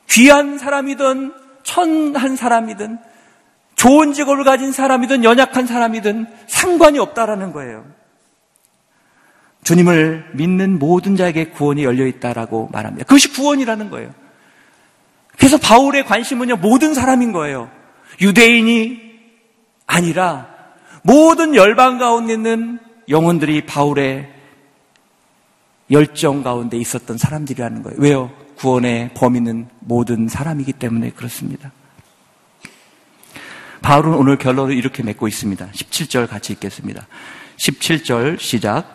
Speaker 4: 귀한 사람이든 천한 사람이든 좋은 직업을 가진 사람이든 연약한 사람이든 상관이 없다라는 거예요. 주님을 믿는 모든 자에게 구원이 열려 있다라고 말합니다. 그것이 구원이라는 거예요. 그래서 바울의 관심은요, 모든 사람인 거예요. 유대인이 아니라 모든 열방 가운데 있는 영혼들이 바울의 열정 가운데 있었던 사람들이라는 거예요. 왜요? 구원의 범위는 모든 사람이기 때문에 그렇습니다. 바울은 오늘 결론을 이렇게 맺고 있습니다. 17절 같이 읽겠습니다. 17절 시작.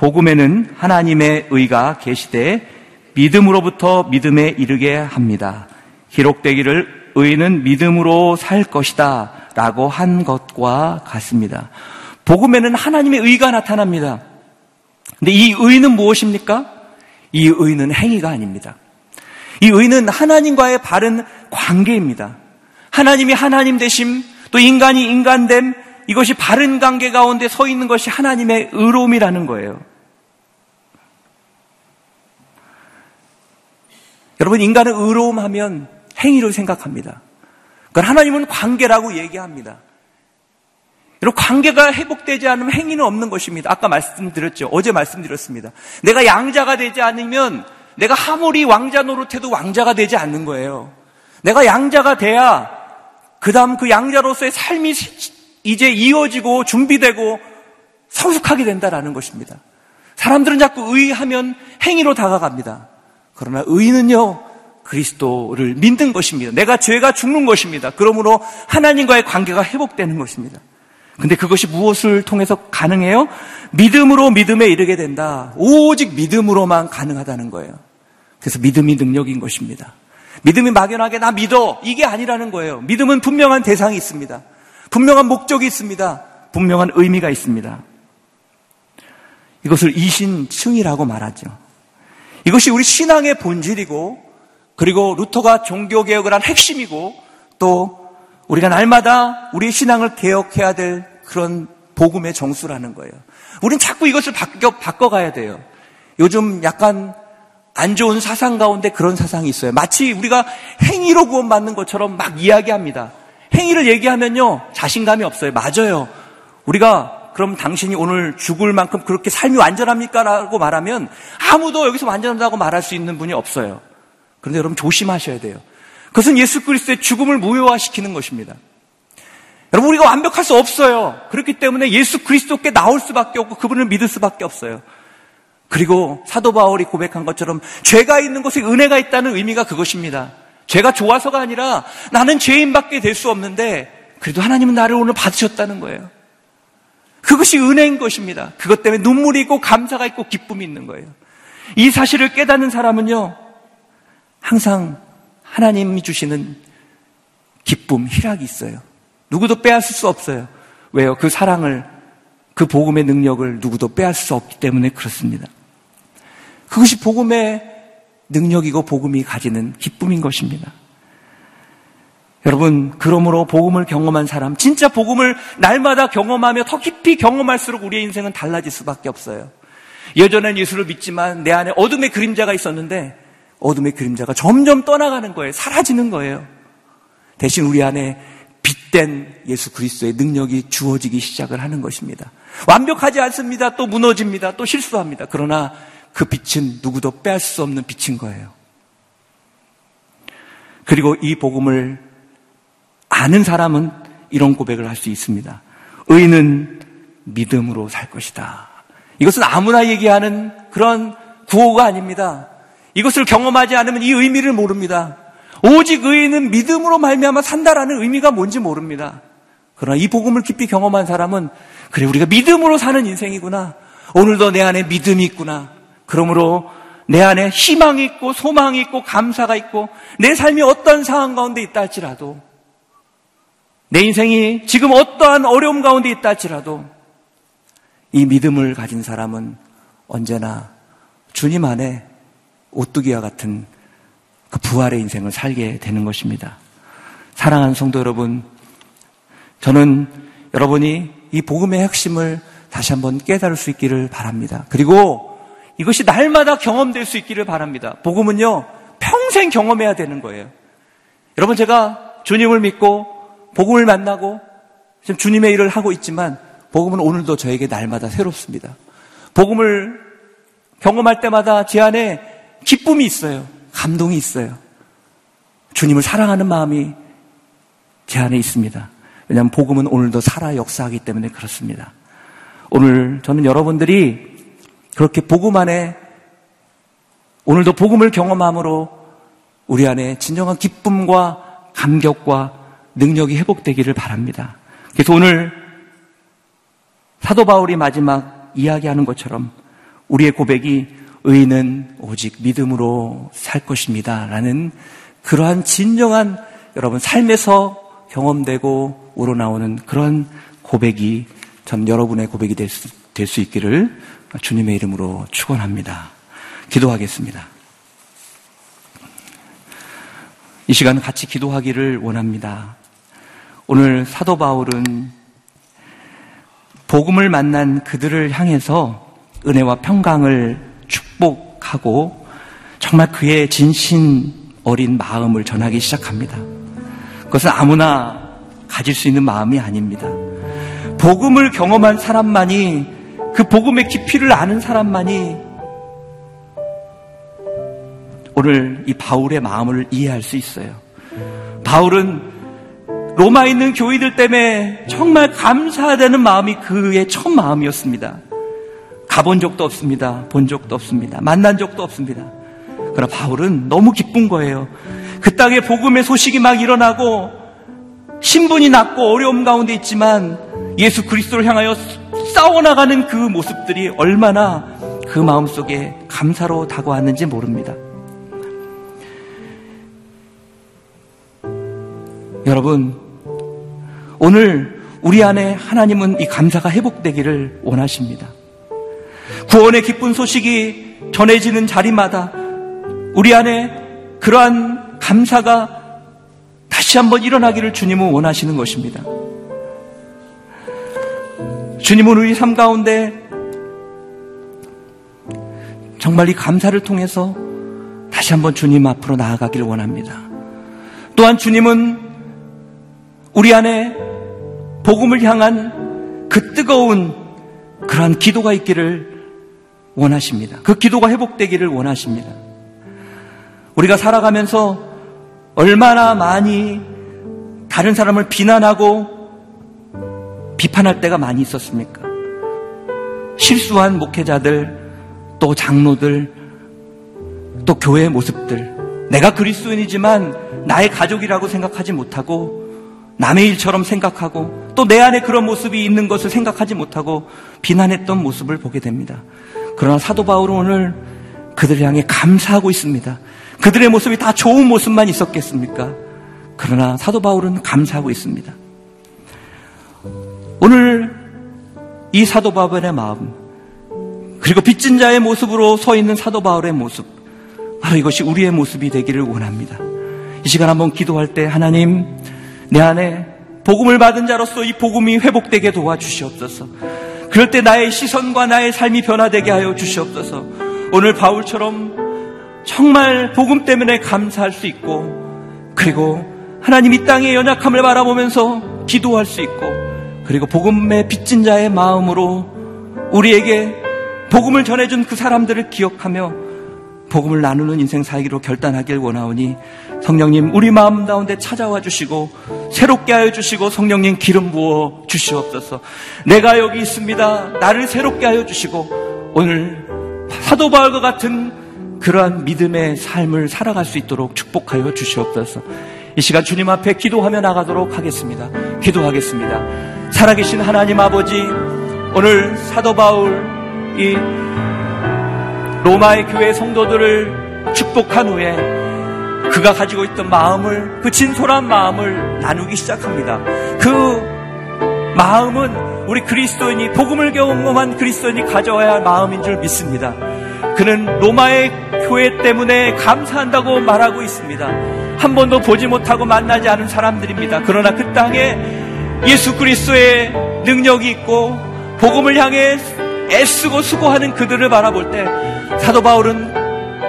Speaker 4: 복음에는 하나님의 의가 계시되 믿음으로부터 믿음에 이르게 합니다. 기록되기를 의는 믿음으로 살 것이다 라고 한 것과 같습니다. 복음에는 하나님의 의가 나타납니다. 근데 이 의는 무엇입니까? 이 의는 행위가 아닙니다. 이 의는 하나님과의 바른 관계입니다. 하나님이 하나님 되심, 또 인간이 인간됨, 이것이 바른 관계 가운데 서 있는 것이 하나님의 의로움이라는 거예요. 여러분, 인간은 의로움 하면 행위로 생각합니다. 그러니까 하나님은 관계라고 얘기합니다. 여러분, 관계가 회복되지 않으면 행위는 없는 것입니다. 아까 말씀드렸죠. 어제 말씀드렸습니다. 내가 양자가 되지 않으면 내가 아무리 왕자 노릇해도 왕자가 되지 않는 거예요. 내가 양자가 돼야 그 다음 그 양자로서의 삶이 이제 이어지고 준비되고 성숙하게 된다라는 것입니다. 사람들은 자꾸 의하면 행위로 다가갑니다. 그러나 의는요, 그리스도를 믿는 것입니다. 내가 죄가 죽는 것입니다. 그러므로 하나님과의 관계가 회복되는 것입니다. 근데 그것이 무엇을 통해서 가능해요? 믿음으로 믿음에 이르게 된다. 오직 믿음으로만 가능하다는 거예요. 그래서 믿음이 능력인 것입니다. 믿음이 막연하게 나 믿어. 이게 아니라는 거예요. 믿음은 분명한 대상이 있습니다. 분명한 목적이 있습니다. 분명한 의미가 있습니다. 이것을 이신층이라고 말하죠. 이것이 우리 신앙의 본질이고, 그리고 루터가 종교개혁을 한 핵심이고, 또 우리가 날마다 우리의 신앙을 개혁해야 될 그런 복음의 정수라는 거예요. 우린 자꾸 이것을 바꿔, 바꿔가야 돼요. 요즘 약간 안 좋은 사상 가운데 그런 사상이 있어요. 마치 우리가 행위로 구원받는 것처럼 막 이야기합니다. 행위를 얘기하면요, 자신감이 없어요. 맞아요. 우리가 그럼 당신이 오늘 죽을 만큼 그렇게 삶이 완전합니까? 라고 말하면 아무도 여기서 완전하다고 말할 수 있는 분이 없어요. 그런데 여러분 조심하셔야 돼요. 그것은 예수 그리스도의 죽음을 무효화시키는 것입니다. 여러분 우리가 완벽할 수 없어요. 그렇기 때문에 예수 그리스도께 나올 수밖에 없고 그분을 믿을 수밖에 없어요. 그리고 사도 바울이 고백한 것처럼 죄가 있는 곳에 은혜가 있다는 의미가 그것입니다. 죄가 좋아서가 아니라 나는 죄인밖에 될 수 없는데 그래도 하나님은 나를 오늘 받으셨다는 거예요. 그것이 은혜인 것입니다. 그것 때문에 눈물이 있고 감사가 있고 기쁨이 있는 거예요. 이 사실을 깨닫는 사람은요, 항상 하나님이 주시는 기쁨, 희락이 있어요. 누구도 빼앗을 수 없어요. 왜요? 그 사랑을, 그 복음의 능력을 누구도 빼앗을 수 없기 때문에 그렇습니다. 그것이 복음의 능력이고 복음이 가지는 기쁨인 것입니다. 여러분, 그러므로 복음을 경험한 사람, 진짜 복음을 날마다 경험하며 더 깊이 경험할수록 우리의 인생은 달라질 수밖에 없어요. 예전엔 예수를 믿지만 내 안에 어둠의 그림자가 있었는데 어둠의 그림자가 점점 떠나가는 거예요. 사라지는 거예요. 대신 우리 안에 빛된 예수 그리스도의 능력이 주어지기 시작을 하는 것입니다. 완벽하지 않습니다. 또 무너집니다. 또 실수합니다. 그러나 그 빛은 누구도 빼앗을 수 없는 빛인 거예요. 그리고 이 복음을 아는 사람은 이런 고백을 할 수 있습니다. 의는 믿음으로 살 것이다. 이것은 아무나 얘기하는 그런 구호가 아닙니다. 이것을 경험하지 않으면 이 의미를 모릅니다. 오직 의인은 믿음으로 말미암아 산다라는 의미가 뭔지 모릅니다. 그러나 이 복음을 깊이 경험한 사람은 그래 우리가 믿음으로 사는 인생이구나. 오늘도 내 안에 믿음이 있구나. 그러므로 내 안에 희망이 있고 소망이 있고 감사가 있고 내 삶이 어떤 상황 가운데 있다 할지라도 내 인생이 지금 어떠한 어려움 가운데 있다 할지라도 이 믿음을 가진 사람은 언제나 주님 안에 오뚜기와 같은 그 부활의 인생을 살게 되는 것입니다. 사랑하는 성도 여러분, 저는 여러분이 이 복음의 핵심을 다시 한번 깨달을 수 있기를 바랍니다. 그리고 이것이 날마다 경험될 수 있기를 바랍니다. 복음은요, 평생 경험해야 되는 거예요. 여러분, 제가 주님을 믿고 복음을 만나고 지금 주님의 일을 하고 있지만 복음은 오늘도 저에게 날마다 새롭습니다. 복음을 경험할 때마다 제 안에 기쁨이 있어요. 감동이 있어요. 주님을 사랑하는 마음이 제 안에 있습니다. 왜냐하면 복음은 오늘도 살아 역사하기 때문에 그렇습니다. 오늘 저는 여러분들이 그렇게 복음 안에 오늘도 복음을 경험함으로 우리 안에 진정한 기쁨과 감격과 능력이 회복되기를 바랍니다. 그래서 오늘 사도 바울이 마지막 이야기하는 것처럼 우리의 고백이 의인은 오직 믿음으로 살 것입니다. 라는 그러한 진정한 여러분 삶에서 경험되고 우러나오는 그런 고백이 전 여러분의 고백이 될 수, 될 수 있기를 주님의 이름으로 축원합니다. 기도하겠습니다. 이 시간 같이 기도하기를 원합니다. 오늘 사도 바울은 복음을 만난 그들을 향해서 은혜와 평강을 축복하고 정말 그의 진신 어린 마음을 전하기 시작합니다. 그것은 아무나 가질 수 있는 마음이 아닙니다. 복음을 경험한 사람만이 그 복음의 깊이를 아는 사람만이 오늘 이 바울의 마음을 이해할 수 있어요. 바울은 로마에 있는 교회들 때문에 정말 감사되는 마음이 그의 첫 마음이었습니다. 가본 적도 없습니다. 본 적도 없습니다. 만난 적도 없습니다. 그러나 바울은 너무 기쁜 거예요. 그 땅에 복음의 소식이 막 일어나고 신분이 낮고 어려움 가운데 있지만 예수 그리스도를 향하여 싸워나가는 그 모습들이 얼마나 그 마음속에 감사로 다가왔는지 모릅니다. 여러분, 오늘 우리 안에 하나님은 이 감사가 회복되기를 원하십니다. 구원의 기쁜 소식이 전해지는 자리마다 우리 안에 그러한 감사가 다시 한번 일어나기를 주님은 원하시는 것입니다. 주님은 우리 삶 가운데 정말 이 감사를 통해서 다시 한번 주님 앞으로 나아가기를 원합니다. 또한 주님은 우리 안에 복음을 향한 그 뜨거운 그러한 기도가 있기를 원하십니다. 그 기도가 회복되기를 원하십니다. 우리가 살아가면서 얼마나 많이 다른 사람을 비난하고 비판할 때가 많이 있었습니까? 실수한 목회자들, 또 장로들, 또 교회의 모습들. 내가 그리스도인이지만 나의 가족이라고 생각하지 못하고 남의 일처럼 생각하고 또 내 안에 그런 모습이 있는 것을 생각하지 못하고 비난했던 모습을 보게 됩니다. 그러나 사도 바울은 오늘 그들을 향해 감사하고 있습니다. 그들의 모습이 다 좋은 모습만 있었겠습니까? 그러나 사도 바울은 감사하고 있습니다. 오늘 이 사도 바울의 마음, 그리고 빚진 자의 모습으로 서 있는 사도 바울의 모습, 바로 이것이 우리의 모습이 되기를 원합니다. 이 시간 한번 기도할 때 하나님, 내 안에 복음을 받은 자로서 이 복음이 회복되게 도와주시옵소서. 그럴 때 나의 시선과 나의 삶이 변화되게 하여 주시옵소서. 오늘 바울처럼 정말 복음 때문에 감사할 수 있고, 그리고 하나님 이 땅의 연약함을 바라보면서 기도할 수 있고, 그리고 복음의 빚진 자의 마음으로 우리에게 복음을 전해준 그 사람들을 기억하며 복음을 나누는 인생 살기로 결단하길 원하오니 성령님 우리 마음 가운데 찾아와 주시고 새롭게 하여 주시고 성령님 기름 부어 주시옵소서. 내가 여기 있습니다. 나를 새롭게 하여 주시고 오늘 사도 바울과 같은 그러한 믿음의 삶을 살아갈 수 있도록 축복하여 주시옵소서. 이 시간 주님 앞에 기도하며 나가도록 하겠습니다. 기도하겠습니다. 살아계신 하나님 아버지, 오늘 사도 바울 이 로마의 교회 성도들을 축복한 후에 그가 가지고 있던 마음을, 그 진솔한 마음을 나누기 시작합니다. 그 마음은 우리 그리스도인이, 복음을 경험한 그리스도인이 가져와야 할 마음인 줄 믿습니다. 그는 로마의 교회 때문에 감사한다고 말하고 있습니다. 한 번도 보지 못하고 만나지 않은 사람들입니다. 그러나 그 땅에 예수 그리스도의 능력이 있고 복음을 향해 애쓰고 수고하는 그들을 바라볼 때 사도 바울은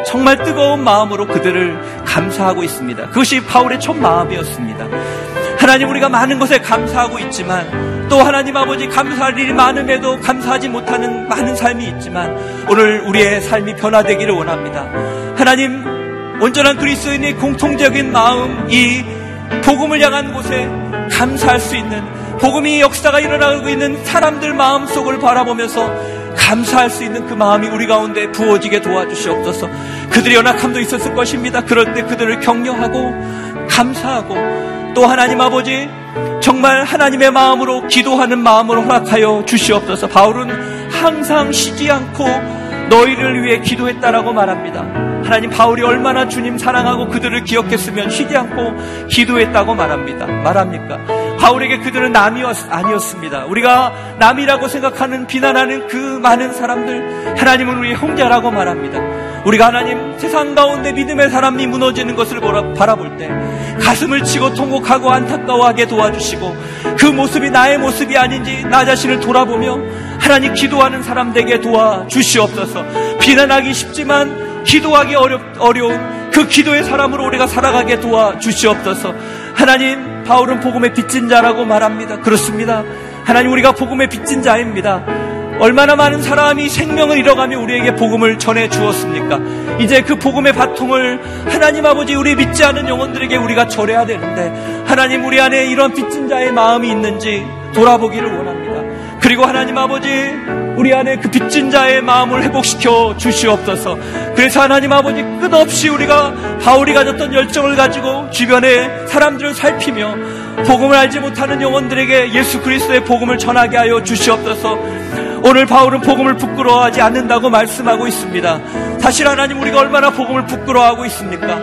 Speaker 4: 정말 뜨거운 마음으로 그들을 감사하고 있습니다. 그것이 바울의 첫 마음이었습니다. 하나님 우리가 많은 것에 감사하고 있지만 또 하나님 아버지 감사할 일이 많음에도 감사하지 못하는 많은 삶이 있지만 오늘 우리의 삶이 변화되기를 원합니다. 하나님 온전한 그리스도인의 공통적인 마음 이 복음을 향한 곳에 감사할 수 있는 복음이 역사가 일어나고 있는 사람들 마음 속을 바라보면서 감사할 수 있는 그 마음이 우리 가운데 부어지게 도와주시옵소서. 그들의 연약함도 있었을 것입니다. 때 그들을 격려하고 감사하고 또 하나님 아버지 정말 하나님의 마음으로 기도하는 마음으로 허락하여 주시옵소서. 바울은 항상 쉬지 않고 너희를 위해 기도했다라고 말합니다. 하나님 바울이 얼마나 주님 사랑하고 그들을 기억했으면 쉬지 않고 기도했다고 말합니다. 말합니까? 바울에게 그들은 남이었, 아니었습니다. 우리가 남이라고 생각하는 비난하는 그 많은 사람들 하나님은 우리의 형제라고 말합니다. 우리가 하나님 세상 가운데 믿음의 사람이 무너지는 것을 바라볼 때 가슴을 치고 통곡하고 안타까워하게 도와주시고 그 모습이 나의 모습이 아닌지 나 자신을 돌아보며 하나님 기도하는 사람 되게 도와주시옵소서 비난하기 쉽지만 기도하기 어렵, 어려운 그 기도의 사람으로 우리가 살아가게 도와주시옵소서 하나님 바울은 복음의 빚진 자라고 말합니다 그렇습니다 하나님 우리가 복음의 빚진 자입니다 얼마나 많은 사람이 생명을 잃어가며 우리에게 복음을 전해 주었습니까? 이제 그 복음의 바통을 하나님 아버지 우리 믿지 않은 영혼들에게 우리가 전해야 되는데 하나님 우리 안에 이런 빚진 자의 마음이 있는지 돌아보기를 원합니다. 그리고 하나님 아버지 우리 안에 그 빚진 자의 마음을 회복시켜 주시옵소서. 그래서 하나님 아버지 끝없이 우리가 바울이 가졌던 열정을 가지고 주변의 사람들을 살피며 복음을 알지 못하는 영혼들에게 예수 그리스도의 복음을 전하게 하여 주시옵소서. 오늘 바울은 복음을 부끄러워하지 않는다고 말씀하고 있습니다. 사실 하나님 우리가 얼마나 복음을 부끄러워하고 있습니까?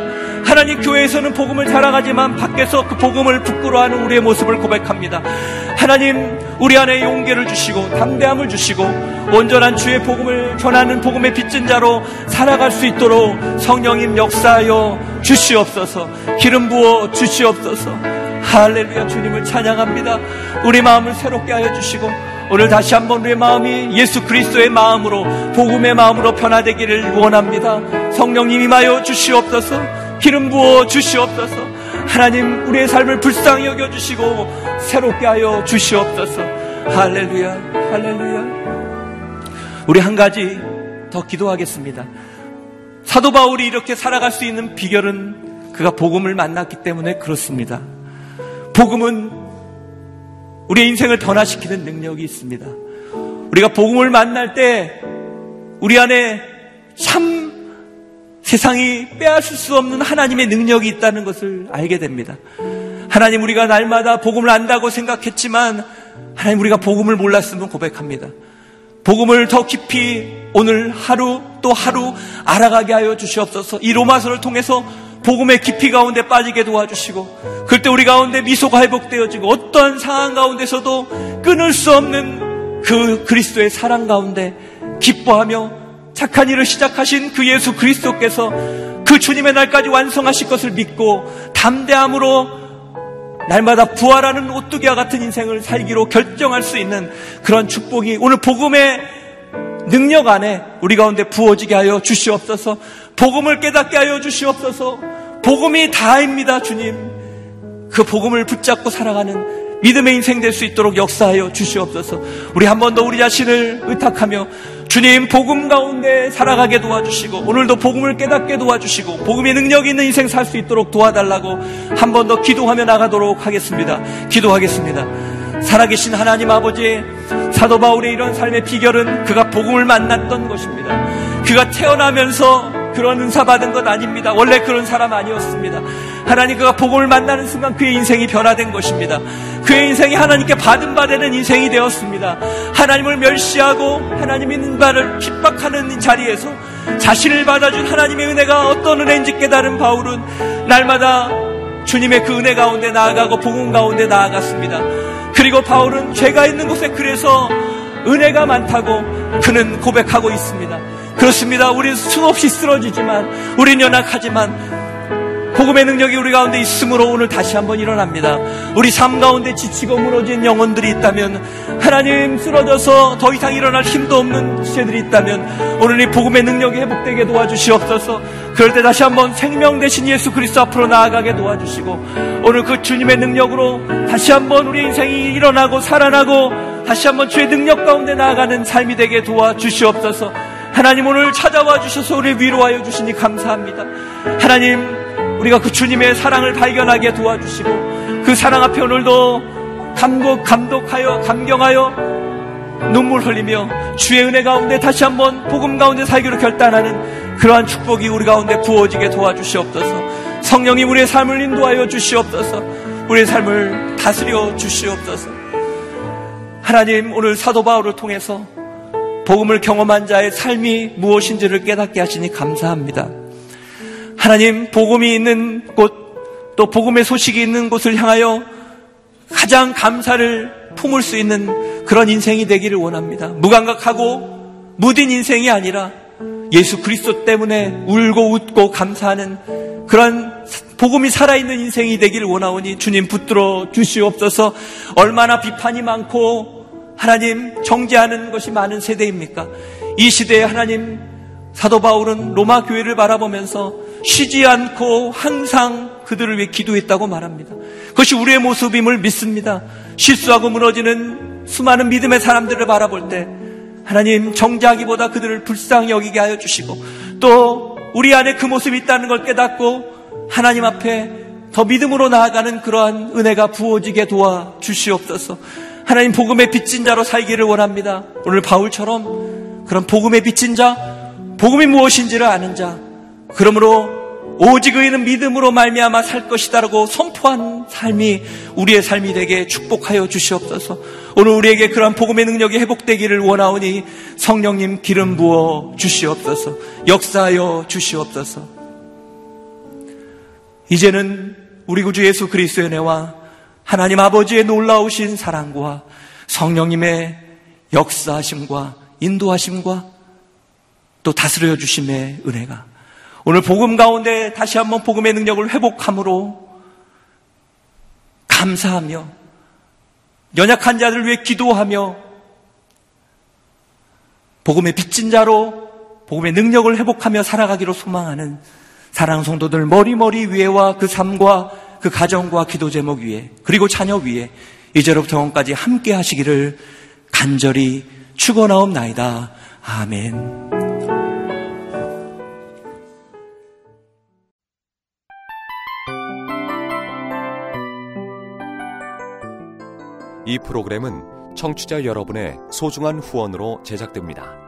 Speaker 4: 하나님 교회에서는 복음을 살아가지만 밖에서 그 복음을 부끄러워하는 우리의 모습을 고백합니다. 하나님 우리 안에 용기를 주시고 담대함을 주시고 온전한 주의 복음을 전하는 복음의 빚진 자로 살아갈 수 있도록 성령님 역사하여 주시옵소서 기름 부어 주시옵소서 할렐루야 주님을 찬양합니다. 우리 마음을 새롭게 하여 주시고 오늘 다시 한번 우리의 마음이 예수 그리스도의 마음으로 복음의 마음으로 변화되기를 원합니다. 성령님 임하여 주시옵소서 기름 부어 주시옵소서 하나님 우리의 삶을 불쌍히 여겨 주시고 새롭게 하여 주시옵소서 할렐루야 할렐루야 우리 한 가지 더 기도하겠습니다. 사도 바울이 이렇게 살아갈 수 있는 비결은 그가 복음을 만났기 때문에 그렇습니다. 복음은 우리의 인생을 변화시키는 능력이 있습니다. 우리가 복음을 만날 때 우리 안에 참 세상이 빼앗을 수 없는 하나님의 능력이 있다는 것을 알게 됩니다. 하나님 우리가 날마다 복음을 안다고 생각했지만 하나님 우리가 복음을 몰랐으면 고백합니다. 복음을 더 깊이 오늘 하루 또 하루 알아가게 하여 주시옵소서. 이 로마서를 통해서 복음의 깊이 가운데 빠지게 도와주시고 그때 우리 가운데 미소가 회복되어지고 어떠한 상황 가운데서도 끊을 수 없는 그 그리스도의 사랑 가운데 기뻐하며 착한 일을 시작하신 그 예수 그리스도께서 그 주님의 날까지 완성하실 것을 믿고 담대함으로 날마다 부활하는 오뚜기와 같은 인생을 살기로 결정할 수 있는 그런 축복이 오늘 복음의 능력 안에 우리 가운데 부어지게 하여 주시옵소서. 복음을 깨닫게 하여 주시옵소서. 복음이 다입니다, 주님. 그 복음을 붙잡고 살아가는 믿음의 인생 될 수 있도록 역사하여 주시옵소서. 우리 한 번 더 우리 자신을 의탁하며 주님 복음 가운데 살아가게 도와주시고 오늘도 복음을 깨닫게 도와주시고 복음의 능력 있는 인생 살 수 있도록 도와달라고 한 번 더 기도하며 나가도록 하겠습니다. 기도하겠습니다. 살아계신 하나님 아버지 사도 바울의 이런 삶의 비결은 그가 복음을 만났던 것입니다. 그가 태어나면서 그런 은사 받은 것 아닙니다. 원래 그런 사람 아니었습니다. 하나님 그가 복음을 만나는 순간 그의 인생이 변화된 것입니다. 그의 인생이 하나님께 받은 바 되는 인생이 되었습니다. 하나님을 멸시하고 하나님 있는 바를 핍박하는 자리에서 자신을 받아준 하나님의 은혜가 어떤 은혜인지 깨달은 바울은 날마다 주님의 그 은혜 가운데 나아가고 복음 가운데 나아갔습니다. 그리고 바울은 죄가 있는 곳에 그래서 은혜가 많다고 그는 고백하고 있습니다. 그렇습니다. 우리는 수없이 쓰러지지만, 우리는 연약하지만, 복음의 능력이 우리 가운데 있으므로 오늘 다시 한번 일어납니다. 우리 삶 가운데 지치고 무너진 영혼들이 있다면 하나님 쓰러져서 더 이상 일어날 힘도 없는 지체들이 있다면 오늘 이 복음의 능력이 회복되게 도와주시옵소서. 그럴 때 다시 한번 생명 대신 예수 그리스도 앞으로 나아가게 도와주시고 오늘 그 주님의 능력으로 다시 한번 우리 인생이 일어나고 살아나고 다시 한번 주의 능력 가운데 나아가는 삶이 되게 도와주시옵소서. 하나님 오늘 찾아와 주셔서 우리 위로하여 주시니 감사합니다. 하나님 우리가 그 주님의 사랑을 발견하게 도와주시고 그 사랑 앞에 오늘도 감독, 감독하여 감경하여 눈물 흘리며 주의 은혜 가운데 다시 한번 복음 가운데 살기로 결단하는 그러한 축복이 우리 가운데 부어지게 도와주시옵소서. 성령이 우리의 삶을 인도하여 주시옵소서. 우리의 삶을 다스려 주시옵소서. 하나님 오늘 사도 바울을 통해서 복음을 경험한 자의 삶이 무엇인지를 깨닫게 하시니 감사합니다. 하나님 복음이 있는 곳 또 복음의 소식이 있는 곳을 향하여 가장 감사를 품을 수 있는 그런 인생이 되기를 원합니다. 무감각하고 무딘 인생이 아니라 예수 그리스도 때문에 울고 웃고 감사하는 그런 복음이 살아있는 인생이 되기를 원하오니 주님 붙들어 주시옵소서 얼마나 비판이 많고 하나님 정죄하는 것이 많은 세대입니까? 이 시대에 하나님 사도 바울은 로마 교회를 바라보면서 쉬지 않고 항상 그들을 위해 기도했다고 말합니다. 그것이 우리의 모습임을 믿습니다. 실수하고 무너지는 수많은 믿음의 사람들을 바라볼 때 하나님 정자하기보다 그들을 불쌍히 여기게 하여 주시고 또 우리 안에 그 모습이 있다는 걸 깨닫고 하나님 앞에 더 믿음으로 나아가는 그러한 은혜가 부어지게 도와 주시옵소서. 하나님 복음의 빚진 자로 살기를 원합니다. 오늘 바울처럼 그런 복음의 빚진 자, 복음이 무엇인지를 아는 자, 그러므로 오직 의인은 믿음으로 말미암아 살 것이다라고 선포한 삶이 우리의 삶이 되게 축복하여 주시옵소서. 오늘 우리에게 그러한 복음의 능력이 회복되기를 원하오니 성령님 기름 부어 주시옵소서. 역사하여 주시옵소서. 이제는 우리 구주 예수 그리스도의 은혜와 하나님 아버지의 놀라우신 사랑과 성령님의 역사하심과 인도하심과 또 다스려 주심의 은혜가 오늘 복음 가운데 다시 한번 복음의 능력을 회복함으로 감사하며 연약한 자들 위해 기도하며 복음의 빚진 자로 복음의 능력을 회복하며 살아가기로 소망하는 사랑 성도들 머리머리 위에와 그 삶과 그 가정과 기도 제목 위에 그리고 자녀 위에 이제로부터 영까지 함께 하시기를 간절히 축원하옵나이다. 아멘.
Speaker 5: 이 프로그램은 청취자 여러분의 소중한 후원으로 제작됩니다.